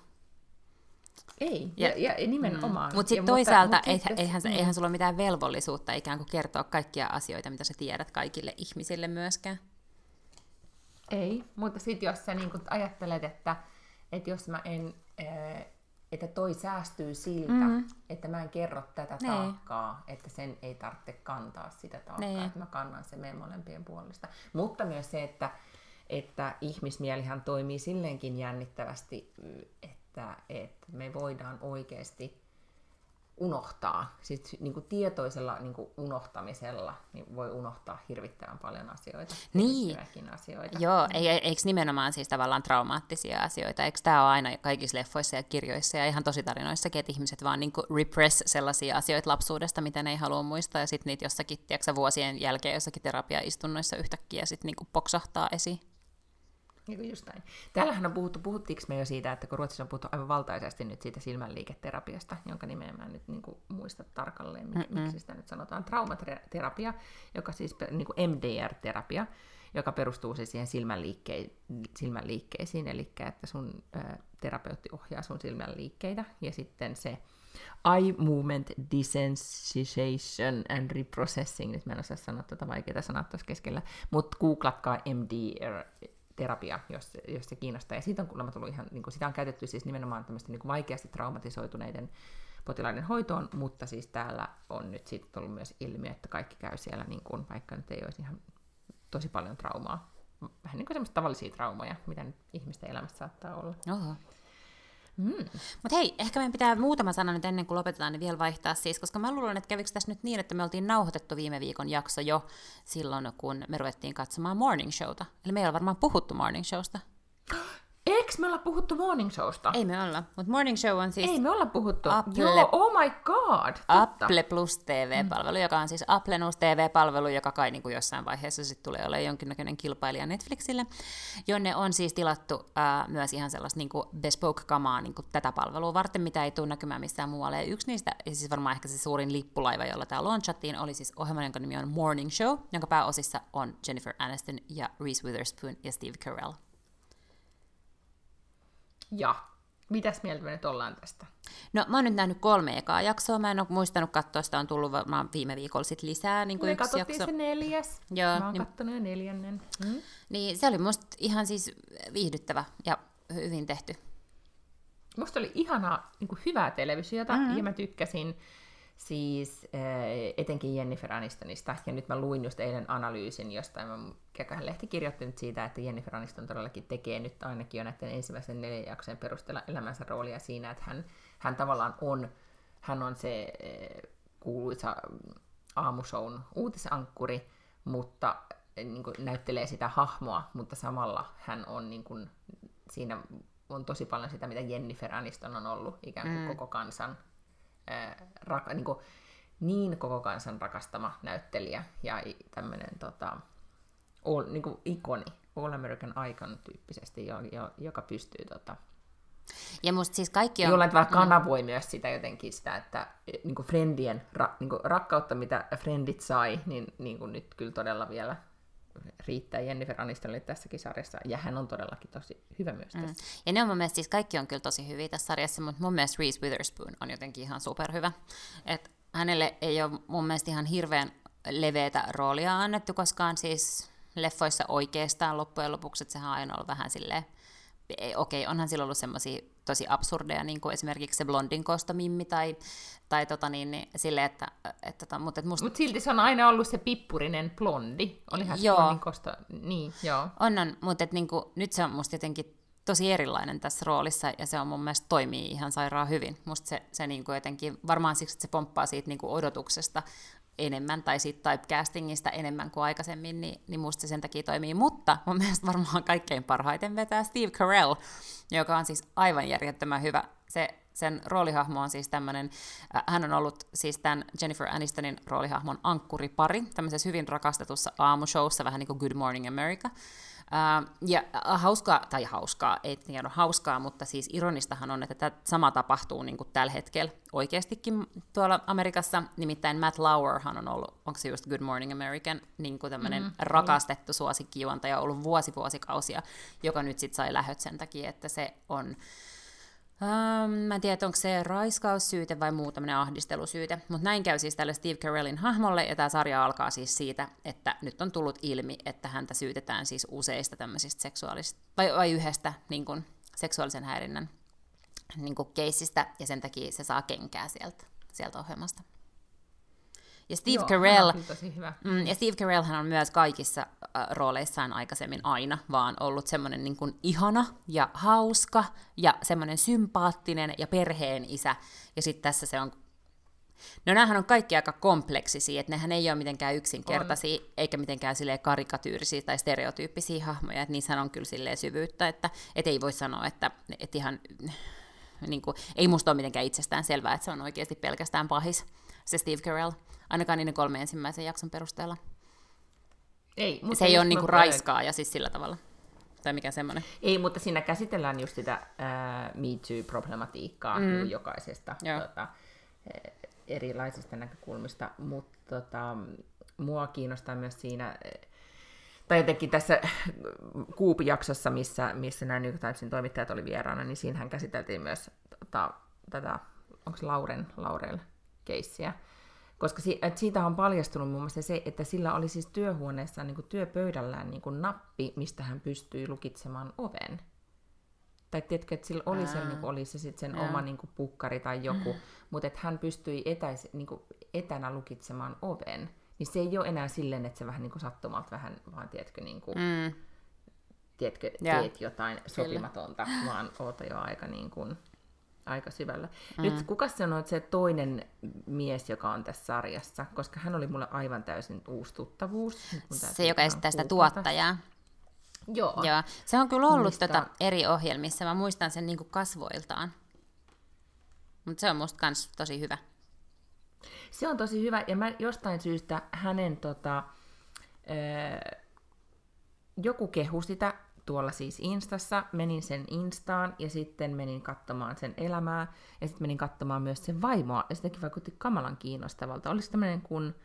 Ei, ja, ja, ja nimenomaan. Mm. Mut sit ja toisaalta mutta, eihän, eihän, mm. eihän sulla ole mitään velvollisuutta ikään kuin kertoa kaikkia asioita, mitä sä tiedät kaikille ihmisille myöskään. Ei, mutta sitten jos sä niin ajattelet, että, että jos mä en, että toi säästyy siltä, mm. että mä en kerro tätä nee. taakkaa, että sen ei tarvitse kantaa sitä taakkaa, nee. että mä kannan sen meidän molempien puolesta. Mutta myös se, että että ihmismielihän toimii silleenkin jännittävästi, että, että me voidaan oikeasti unohtaa, siis niin kuin tietoisella niin kuin unohtamisella niin voi unohtaa hirvittävän paljon asioita. Niin. asioita. Joo, ei, eikö nimenomaan siis tavallaan traumaattisia asioita? Eikö tämä ole aina kaikissa leffoissa ja kirjoissa ja ihan tositarinoissakin, että ihmiset vaan niin kuin repress sellaisia asioita lapsuudesta, mitä ne ei halua muistaa, ja sitten niitä jossakin, tiedätkö, vuosien jälkeen jossakin terapiaistunnoissa yhtäkkiä sitten niin poksahtaa esiin. Niin just näin. Täällähän on puhuttu, puhuttiinko me jo siitä, että kun Ruotsissa on puhuttu aivan valtaisesti nyt siitä silmänliiketerapiasta, jonka nimeä mä en nyt niin kuin muista tarkalleen, miksi, miksi sitä nyt sanotaan, traumaterapia, joka siis niin kuin MDR-terapia, joka perustuu siis siihen silmänliikke- silmänliikkeisiin, eli että sun ä, terapeutti ohjaa sun silmänliikkeitä, ja sitten se eye movement desensitization and reprocessing, nyt mä en osaa sanoa tätä vaikeaa sanaa tuossa keskellä, mutta googlatkaa MDR, terapia, jos, jos se kiinnostaa. Ja siitä on kuulemma tullut ihan, niin kuin, sitä on käytetty siis nimenomaan tämmöisten niin kuin vaikeasti traumatisoituneiden potilaiden hoitoon, mutta siis täällä on nyt sitten tullut myös ilmi, että kaikki käy siellä, niin kuin, vaikka nyt ei olisi ihan tosi paljon traumaa. Vähän niin kuin semmoisia tavallisia traumoja, mitä nyt ihmisten elämässä saattaa olla. Oho. Mm. Mutta hei, ehkä meidän pitää muutama sana nyt ennen kuin lopetetaan, niin vielä vaihtaa siis, koska mä luulen, että kävikö tässä nyt niin, että me oltiin nauhoitettu viime viikon jakso jo silloin, kun me ruvettiin katsomaan Morning Showta. Eli me ei ole varmaan puhuttu Morning Showsta. Eikö me olla puhuttu Morning Showsta? Ei me olla, mutta Morning Show on siis... Ei me olla puhuttu. Apple, Joo, oh my god, totta. Apple Plus TV-palvelu, mm. joka on siis Apple News TV-palvelu, joka kai niin kuin jossain vaiheessa sitten tulee olemaan jonkinnäköinen kilpailija Netflixille, jonne on siis tilattu äh, myös ihan sellaista niin bespoke-kamaa niin kuin tätä palvelua varten, mitä ei tule näkymään missään muualle. Ja yksi niistä, ja siis varmaan ehkä se suurin lippulaiva, jolla tämä launchattiin, oli siis ohjelma, jonka nimi on Morning Show, jonka pääosissa on Jennifer Aniston ja Reese Witherspoon ja Steve Carell. Ja mitäs mieltä me nyt ollaan tästä? No mä oon nyt nähnyt kolme ekaa jaksoa, mä en ole muistanut katsoa, sitä on tullut varmaan viime viikolla sit lisää. Niin kuin me yksi jakso. se neljäs, Joo, mä oon niin, kattonut jo neljännen. Hmm? Niin se oli musta ihan siis viihdyttävä ja hyvin tehty. Musta oli ihanaa, niin kuin hyvää televisiota, mm-hmm. ja mä tykkäsin siis äh, etenkin Jennifer Anistonista, ja nyt mä luin just eilen analyysin jostain, mä Kekähän lehti kirjoitti nyt siitä, että Jennifer Aniston todellakin tekee nyt ainakin jo näiden ensimmäisen neljän jaksojen perusteella elämänsä roolia siinä, että hän, hän tavallaan on, hän on se äh, kuuluisa aamushown uutisankkuri, mutta niin kuin, näyttelee sitä hahmoa, mutta samalla hän on niin kuin, siinä on tosi paljon sitä, mitä Jennifer Aniston on ollut ikään kuin mm. koko kansan ää, rak, niin, kuin, niin koko kansan rakastama näyttelijä ja tämmöinen tota, all, niin kuin ikoni, All American Icon tyyppisesti, jo, jo, joka pystyy tota, ja musta siis kaikki on... Jollain tavalla mm. kanavoi mm. myös sitä jotenkin sitä, että niin kuin friendien ra, niin kuin rakkautta, mitä friendit sai, niin, niin kuin nyt kyllä todella vielä riittää Jennifer Anistonille tässäkin sarjassa, ja hän on todellakin tosi hyvä myös mm. tässä. Ja ne on mun mielestä, siis kaikki on kyllä tosi hyviä tässä sarjassa, mutta mun mielestä Reese Witherspoon on jotenkin ihan superhyvä. Et hänelle ei ole mun mielestä ihan hirveän leveätä roolia annettu koskaan siis leffoissa oikeastaan loppujen lopuksi, että sehän on aina ollut vähän silleen, okei, okay, onhan sillä ollut semmoisia tosi absurdeja, niin kuin esimerkiksi se blondin kostomimmi tai, tai tota niin, niin sille, että, että tota, mutta et musta... Mut silti se on aina ollut se pippurinen blondi. Olihan se blondin kosto... Niin, joo. On, on, mutta et, niin kuin, nyt se on musta jotenkin tosi erilainen tässä roolissa, ja se on mun mielestä toimii ihan sairaan hyvin. Musta se, se niin kuin jotenkin, varmaan siksi, että se pomppaa siitä niin kuin odotuksesta enemmän, tai siitä typecastingista enemmän kuin aikaisemmin, niin, niin musta se sen takia toimii. Mutta mun mielestä varmaan kaikkein parhaiten vetää Steve Carell, joka on siis aivan järjettömän hyvä. Se, sen roolihahmo on siis tämmöinen, äh, hän on ollut siis tämän Jennifer Anistonin roolihahmon ankkuripari, tämmöisessä hyvin rakastetussa aamushowssa, vähän niin kuin Good Morning America, Uh, ja uh, hauskaa, tai hauskaa, ei tiedä hauskaa, mutta siis ironistahan on, että tämä sama tapahtuu niin kuin tällä hetkellä oikeastikin tuolla Amerikassa. Nimittäin Matt Lauerhan on ollut, onko se just Good Morning American, niin kuin tämmöinen mm, rakastettu suosikkijuontaja ollut vuosi vuosikausia, joka nyt sitten sai lähöt sen takia, että se on Um, mä en tiedä, onko se raiskaussyyte vai muu tämmöinen ahdistelusyyte, mutta näin käy siis tälle Steve Carellin hahmolle, ja tämä sarja alkaa siis siitä, että nyt on tullut ilmi, että häntä syytetään siis useista tämmöisistä seksuaalista, vai, vai yhdestä niin kun, seksuaalisen häirinnän niin keisistä, ja sen takia se saa kenkää sieltä, sieltä ohjelmasta. Ja Steve Joo, Carell, hän on kyllä tosi hyvä. Mm, ja Steve Carellhan on myös kaikissa äh, rooleissaan aikaisemmin aina vaan ollut semmoinen niin kuin ihana ja hauska ja semmoinen sympaattinen ja perheen isä. Ja sitten tässä se on... No näähän on kaikki aika kompleksisia, että nehän ei ole mitenkään yksinkertaisia, on. eikä mitenkään silleen karikatyyrisiä tai stereotyyppisiä hahmoja, että niissä on kyllä silleen syvyyttä, että et ei voi sanoa, että, että ihan... Niin kuin, ei musta ole mitenkään itsestään selvää, että se on oikeasti pelkästään pahis, se Steve Carell, ainakaan niiden kolme ensimmäisen jakson perusteella. Ei, mutta se ei ole niinku raiskaa ja siis sillä tavalla. Tai mikä semmoinen. Ei, mutta siinä käsitellään just sitä äh, Me Too-problematiikkaa mm. jokaisesta Joo. tota, eh, erilaisista näkökulmista, mutta tota, mua kiinnostaa myös siinä, eh, tai jotenkin tässä Kuupi-jaksossa, missä, missä nämä New Timesin toimittajat oli vieraana, niin siinähän käsiteltiin myös tota, tätä, onko Lauren, Laurel keissiä, koska si- et siitä on paljastunut muun muassa se, että sillä oli siis työhuoneessaan niin kuin työpöydällään niin kuin nappi, mistä hän pystyi lukitsemaan oven. Tai tiedätkö, että sillä oli, se, Aa. niin kuin, oli se sitten sen Joo. oma niin kuin pukkari tai joku, mutta että hän pystyi etäis, niin kuin, etänä lukitsemaan oven. Niin se ei ole enää silleen, että se vähän niin kuin sattumalta vähän, vaan tiedätkö, niin kuin, Mm. tiedätkö, teet jotain sopimatonta, vaan oota jo aika, niin kuin, aika syvällä. Mm. Nyt kuka sanoi, että se toinen mies, joka on tässä sarjassa, koska hän oli mulle aivan täysin uusi tuttavuus. Se, joka esittää sitä tuottajaa. Joo. Joo. Se on kyllä ollut Mistä- tota eri ohjelmissa. Mä muistan sen niinku kasvoiltaan. Mutta se on musta kans tosi hyvä. Se on tosi hyvä, ja mä jostain syystä hänen tota, öö, joku kehu sitä tuolla siis Instassa, menin sen Instaan ja sitten menin katsomaan sen elämää ja sitten menin katsomaan myös sen vaimoa ja sitäkin vaikutti kamalan kiinnostavalta. Olisi tämmöinen kuin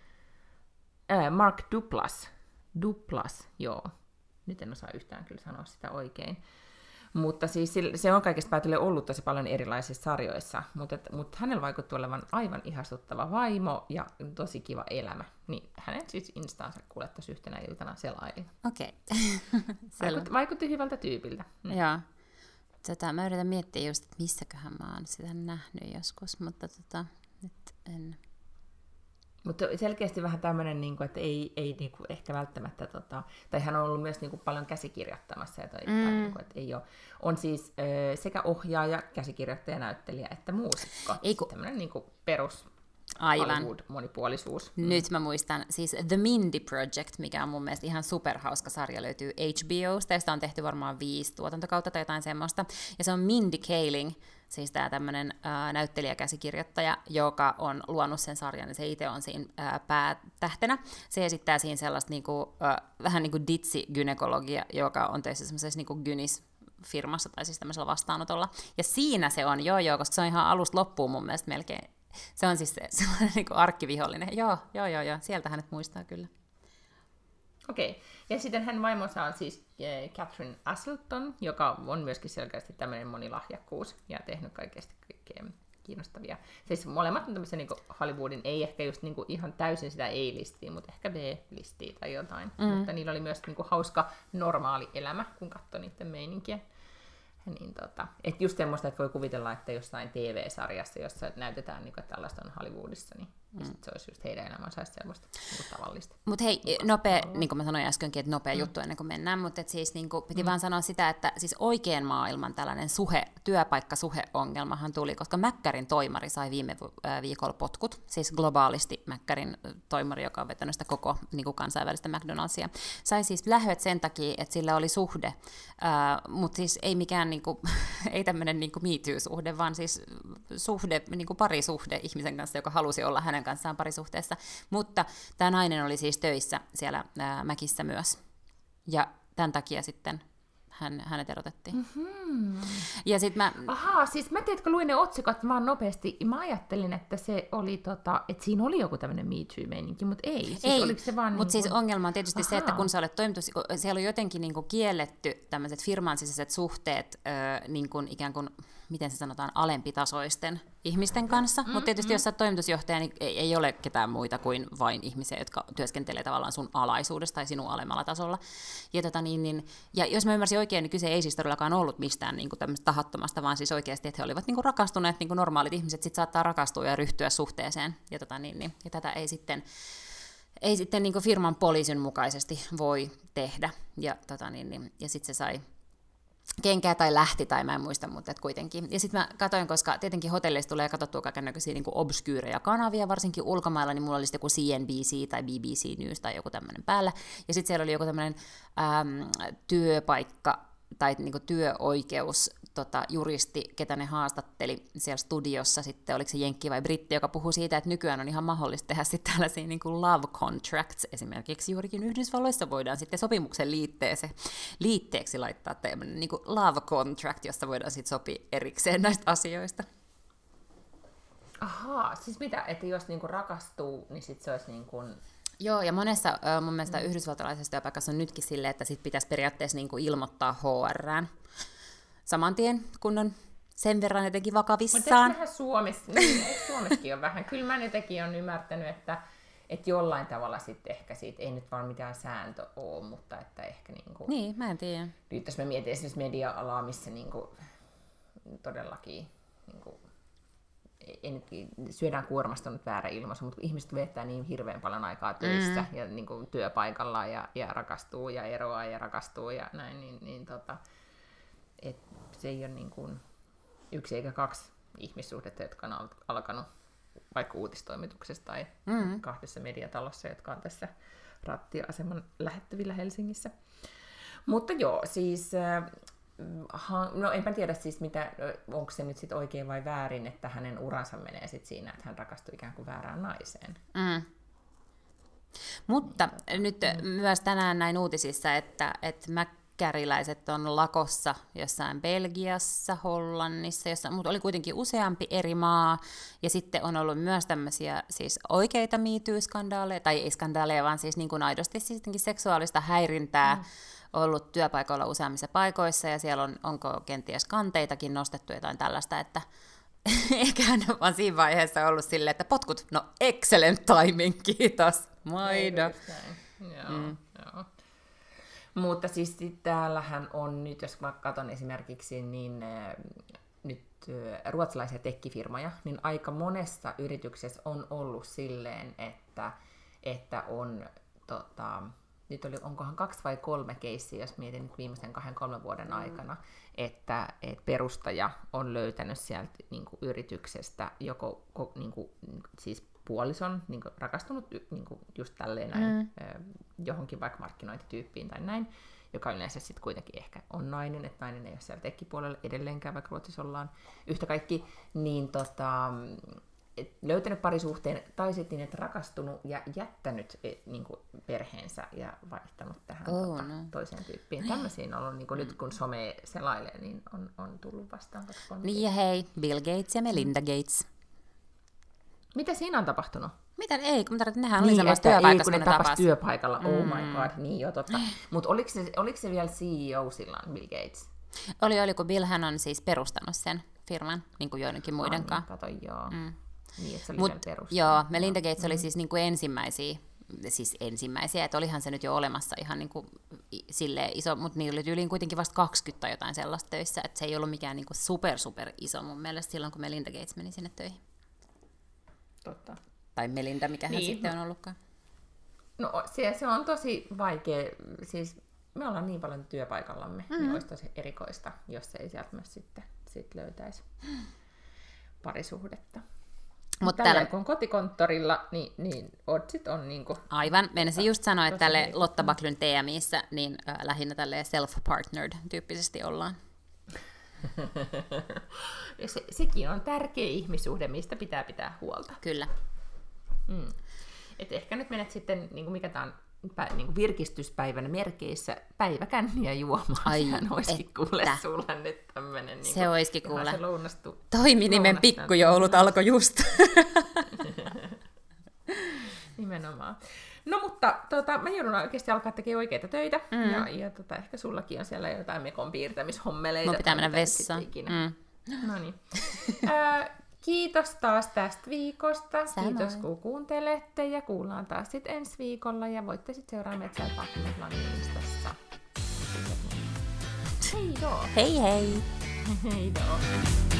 ää, Mark Duplas. Duplas, joo. Nyt en osaa yhtään kyllä sanoa sitä oikein. Mutta siis se on kaikesta päätellen ollut tosi paljon erilaisissa sarjoissa, mutta, et, mutta hänellä vaikutti olevan aivan ihastuttava vaimo ja tosi kiva elämä. Niin hänen siis instaansa kuulettaisiin yhtenä iltana selailin. Okei. Okay. Vaikutti, vaikutti hyvältä tyypiltä. Mm. Joo. Tota, mä yritän miettiä just, että missäköhän mä oon sitä nähnyt joskus, mutta tota, nyt en... Mutta selkeästi vähän tämmöinen, niin kuin, että ei, ei niin kuin, ehkä välttämättä, tota, tai hän on ollut myös niin kuin, paljon käsikirjoittamassa, tai, mm. tai niin kuin, että ei ole. On siis ö, sekä ohjaaja, käsikirjoittaja, näyttelijä että muusikko. Ei kun- Tämmöinen niin kuin, perus Aivan. Hollywood-monipuolisuus. Nyt mä muistan, siis The Mindy Project, mikä on mun mielestä ihan superhauska sarja, löytyy HBOsta, ja sitä on tehty varmaan viisi tuotantokautta tai jotain semmoista. Ja se on Mindy Kaling, siis tämä tämmöinen näyttelijäkäsikirjoittaja, joka on luonut sen sarjan, ja se itse on siinä äh, päätähtenä. Se esittää siinä sellaista niinku, äh, vähän niin kuin ditsi-gynekologia, joka on töissä semmoisessa niinku gynis firmassa tai siis tämmöisellä vastaanotolla. Ja siinä se on, joo joo, koska se on ihan alusta loppuun mun mielestä melkein. Se on siis se, sellainen niin arkivihollinen. Joo, joo, joo, joo, sieltä hänet muistaa kyllä. Okei. Okay. Ja sitten hän vaimonsa on siis eh, Catherine Asselton, joka on myöskin selkeästi tämmöinen monilahjakkuus ja tehnyt kaikesta kaikkea kiinnostavia. Siis molemmat on tämmöisiä niin Hollywoodin, ei ehkä just niin ihan täysin sitä A-listiä, mutta ehkä B-listiä tai jotain. Mm. Mutta niillä oli myös niin hauska normaali elämä, kun katsoi niiden meininkiä. Niin tota, et just semmoista, että voi kuvitella, että jossain TV-sarjassa, jossa näytetään, niin kuin, että tällaista on Hollywoodissa, niin mm. sit se olisi just heidän elämänsä semmoista niin tavallista. Mutta hei, nopea, niin kuin mä sanoin äskenkin, että nopea mm. juttu ennen kuin mennään, mutta siis niin kuin, piti mm. vaan sanoa sitä, että siis oikean maailman tällainen suhe, työpaikkasuheongelmahan tuli, koska Mäkkärin toimari sai viime äh, viikolla potkut, siis globaalisti Mäkkärin äh, toimari, joka on vetänyt sitä koko niin kuin kansainvälistä McDonald'sia, sai siis lähöt sen takia, että sillä oli suhde, äh, mutta siis ei mikään niin kuin, ei tämmöinen niin Me Too-suhde, vaan siis suhde, niin kuin parisuhde ihmisen kanssa, joka halusi olla hänen kanssaan parisuhteessa. Mutta tämä nainen oli siis töissä siellä ää, Mäkissä myös. Ja tämän takia sitten hän, hänet erotettiin. Mm-hmm. Ja sitten mä... Ahaa, siis mä tiedätkö, luin ne otsikot vaan nopeasti. Mä ajattelin, että se oli tota, että siinä oli joku tämmöinen Me Too-meininki, mutta ei. Siis ei, oliko se vaan mutta niin siis ongelma on tietysti Ahaa. se, että kun sä olet toimitus, siellä on jotenkin niin kuin kielletty tämmöiset firman sisäiset suhteet, ö, niin kuin ikään kuin, miten se sanotaan, alempitasoisten ihmisten kanssa, mm, mutta tietysti mm. jos sä toimitusjohtaja, niin ei, ei ole ketään muita kuin vain ihmisiä, jotka työskentelee tavallaan sun alaisuudessa tai sinun alemmalla tasolla. Ja, tota, niin, niin, ja jos mä ymmärsin oikein, niin kyse ei siis todellakaan ollut mistään niin kuin tahattomasta, vaan siis oikeasti, että he olivat niin kuin rakastuneet, niin kuin normaalit ihmiset sit saattaa rakastua ja ryhtyä suhteeseen. Ja, tota, niin, niin, ja tätä ei sitten ei sitten niin firman poliisin mukaisesti voi tehdä. Ja, tota, niin, niin, ja sitten se sai kenkää tai lähti, tai mä en muista, mutta et kuitenkin. Ja sitten mä katsoin, koska tietenkin hotelleista tulee katsottua kaikenlaisia niin obskyyrejä kanavia, varsinkin ulkomailla, niin mulla oli joku CNBC tai BBC News tai joku tämmöinen päällä. Ja sitten siellä oli joku tämmöinen työpaikka tai niin kuin työoikeus tota, juristi, ketä ne haastatteli siellä studiossa, sitten oliko se Jenkki vai Britti, joka puhuu siitä, että nykyään on ihan mahdollista tehdä sitten tällaisia niin kuin love contracts, esimerkiksi juurikin Yhdysvalloissa voidaan sitten sopimuksen liitteeseen, liitteeksi laittaa tämmöinen niin kuin love contract, jossa voidaan sitten sopia erikseen näistä asioista. Ahaa, siis mitä, että jos niinku rakastuu, niin sitten se olisi niin kuin Joo, ja monessa mun mielestä mm. yhdysvaltalaisessa työpaikassa on nytkin silleen, että sit pitäisi periaatteessa niin kuin ilmoittaa HRään saman tien, kun on sen verran jotenkin vakavissaan. Mutta Suomessa, niin, Suomessakin on vähän. Kyllä mä jotenkin on ymmärtänyt, että, että jollain tavalla sitten ehkä siitä, ei nyt vaan mitään sääntö ole, mutta että ehkä niin kuin, Niin, mä en tiedä. Nyt jos mä mietin esimerkiksi media-alaa, missä niin kuin, todellakin niin kuin, ei nyt, syödään kuormasta nyt väärä ilmaisu, mutta ihmiset viettää niin hirveän paljon aikaa töissä mm. ja niin kuin, työpaikalla ja, ja rakastuu ja eroaa ja rakastuu ja näin, niin, niin tota, et se ei ole niin kuin yksi eikä kaksi ihmissuhdetta, jotka on alkanut vaikka uutistoimituksessa tai mm. kahdessa mediatalossa, jotka on tässä rattiaseman lähettävillä Helsingissä. Mutta joo, siis no enpä tiedä siis, mitä, onko se nyt sit oikein vai väärin, että hänen uransa menee sit siinä, että hän rakastuu ikään kuin väärään naiseen. Mm. Mutta nyt mm. myös tänään näin uutisissa, että, että mäkkäriläiset on lakossa jossain Belgiassa, Hollannissa, jossa, mutta oli kuitenkin useampi eri maa, ja sitten on ollut myös tämmöisiä siis oikeita miityyskandaleja, tai ei skandaaleja, vaan siis niin kuin aidosti siis seksuaalista häirintää, mm ollut työpaikoilla useammissa paikoissa ja siellä on, onko kenties kanteitakin nostettu jotain tällaista, että eikä hän vaan siinä vaiheessa ollut silleen, että potkut, no excellent timing, kiitos, maida. Joo, mm. joo. Mutta siis täällähän on nyt, jos mä katson esimerkiksi, niin äh, nyt äh, ruotsalaisia tekkifirmoja, niin aika monessa yrityksessä on ollut silleen, että, että on tota, nyt oli, onkohan kaksi vai kolme keissiä, jos mietin nyt viimeisen kahden kolmen vuoden mm. aikana, että, että perustaja on löytänyt sieltä niin kuin yrityksestä joko niin kuin, siis puolison, niin kuin rakastunut niin kuin just tälleen näin, mm. johonkin vaikka markkinointityyppiin tai näin, joka yleensä sitten kuitenkin ehkä on nainen, että nainen ei ole siellä tekkipuolella edelleenkään, vaikka Ruotsissa ollaan yhtä kaikki, niin tota, et löytänyt parisuhteen tai sitten niin, että rakastunut ja jättänyt et, niin kuin perheensä ja vaihtanut tähän oh, tota, no. toiseen tyyppiin. Tämmöisiin on ollut, niin kuin mm. nyt kun some selailee, niin on, on tullut vastaan. Niin ja hei, Bill Gates ja Melinda Gates. Mitä siinä on tapahtunut? Mitä? Ei, kun tarvitset, nehän niin, oli samassa työpaikassa, ei, kun ne tapas työpaikalla. Mm. Oh my god, niin jo totta. Mutta oliko se, oliko se vielä CEO silloin, Bill Gates? Oli, oli, kun Bill hän on siis perustanut sen firman, niin kuin joidenkin muiden kanssa. Kato, joo. Mm. Niin, että se oli Mut, Joo, Melinda Gates mm. oli siis niin kuin ensimmäisiä, siis ensimmäisiä, että olihan se nyt jo olemassa ihan niin kuin silleen iso, mutta niillä oli yli kuitenkin vasta 20 tai jotain sellaista töissä, että se ei ollut mikään niin kuin super super iso mun mielestä silloin, kun Melinda Gates meni sinne töihin. Totta. Tai Melinda, mikä hän niin. sitten on ollutkaan. No se, se on tosi vaikea, siis me ollaan niin paljon työpaikallamme, mm-hmm. niin olisi tosi erikoista, jos se ei sieltä myös sitten sit löytäisi parisuhdetta. Mutta tällä... kun kotikonttorilla, niin, niin otsit on niin kuin... Aivan. Meinasin just sanoa, että tälle niin Lotta Baklyn TMIssä niin äh, lähinnä tälle self-partnered tyyppisesti ollaan. se, sekin on tärkeä ihmissuhde, mistä pitää pitää huolta. Kyllä. Mm. Et ehkä nyt menet sitten, niin kuin mikä tämä on, niin kuin virkistyspäivänä merkeissä päiväkänniä juomaan. Ai Sehän olisikin kuule sulla nyt tämmöinen. Niin se olisikin kuule. Se lounastu, Toiminimen pikkujoulut alkoi just. Nimenomaan. No mutta tota, mä joudun oikeasti alkaa tekemään oikeita töitä. Mm. Ja, ja tota, ehkä sullakin on siellä jotain mekon piirtämishommeleita. Mun pitää mennä vessaan. Mm. No niin. Kiitos taas tästä viikosta. Samoin. Kiitos kun kuuntelette ja kuullaan taas sitten ensi viikolla ja voitte sitten seuraa Metsän Pakkumislangin Instassa. Hei joo! Hei hei! Hei joo!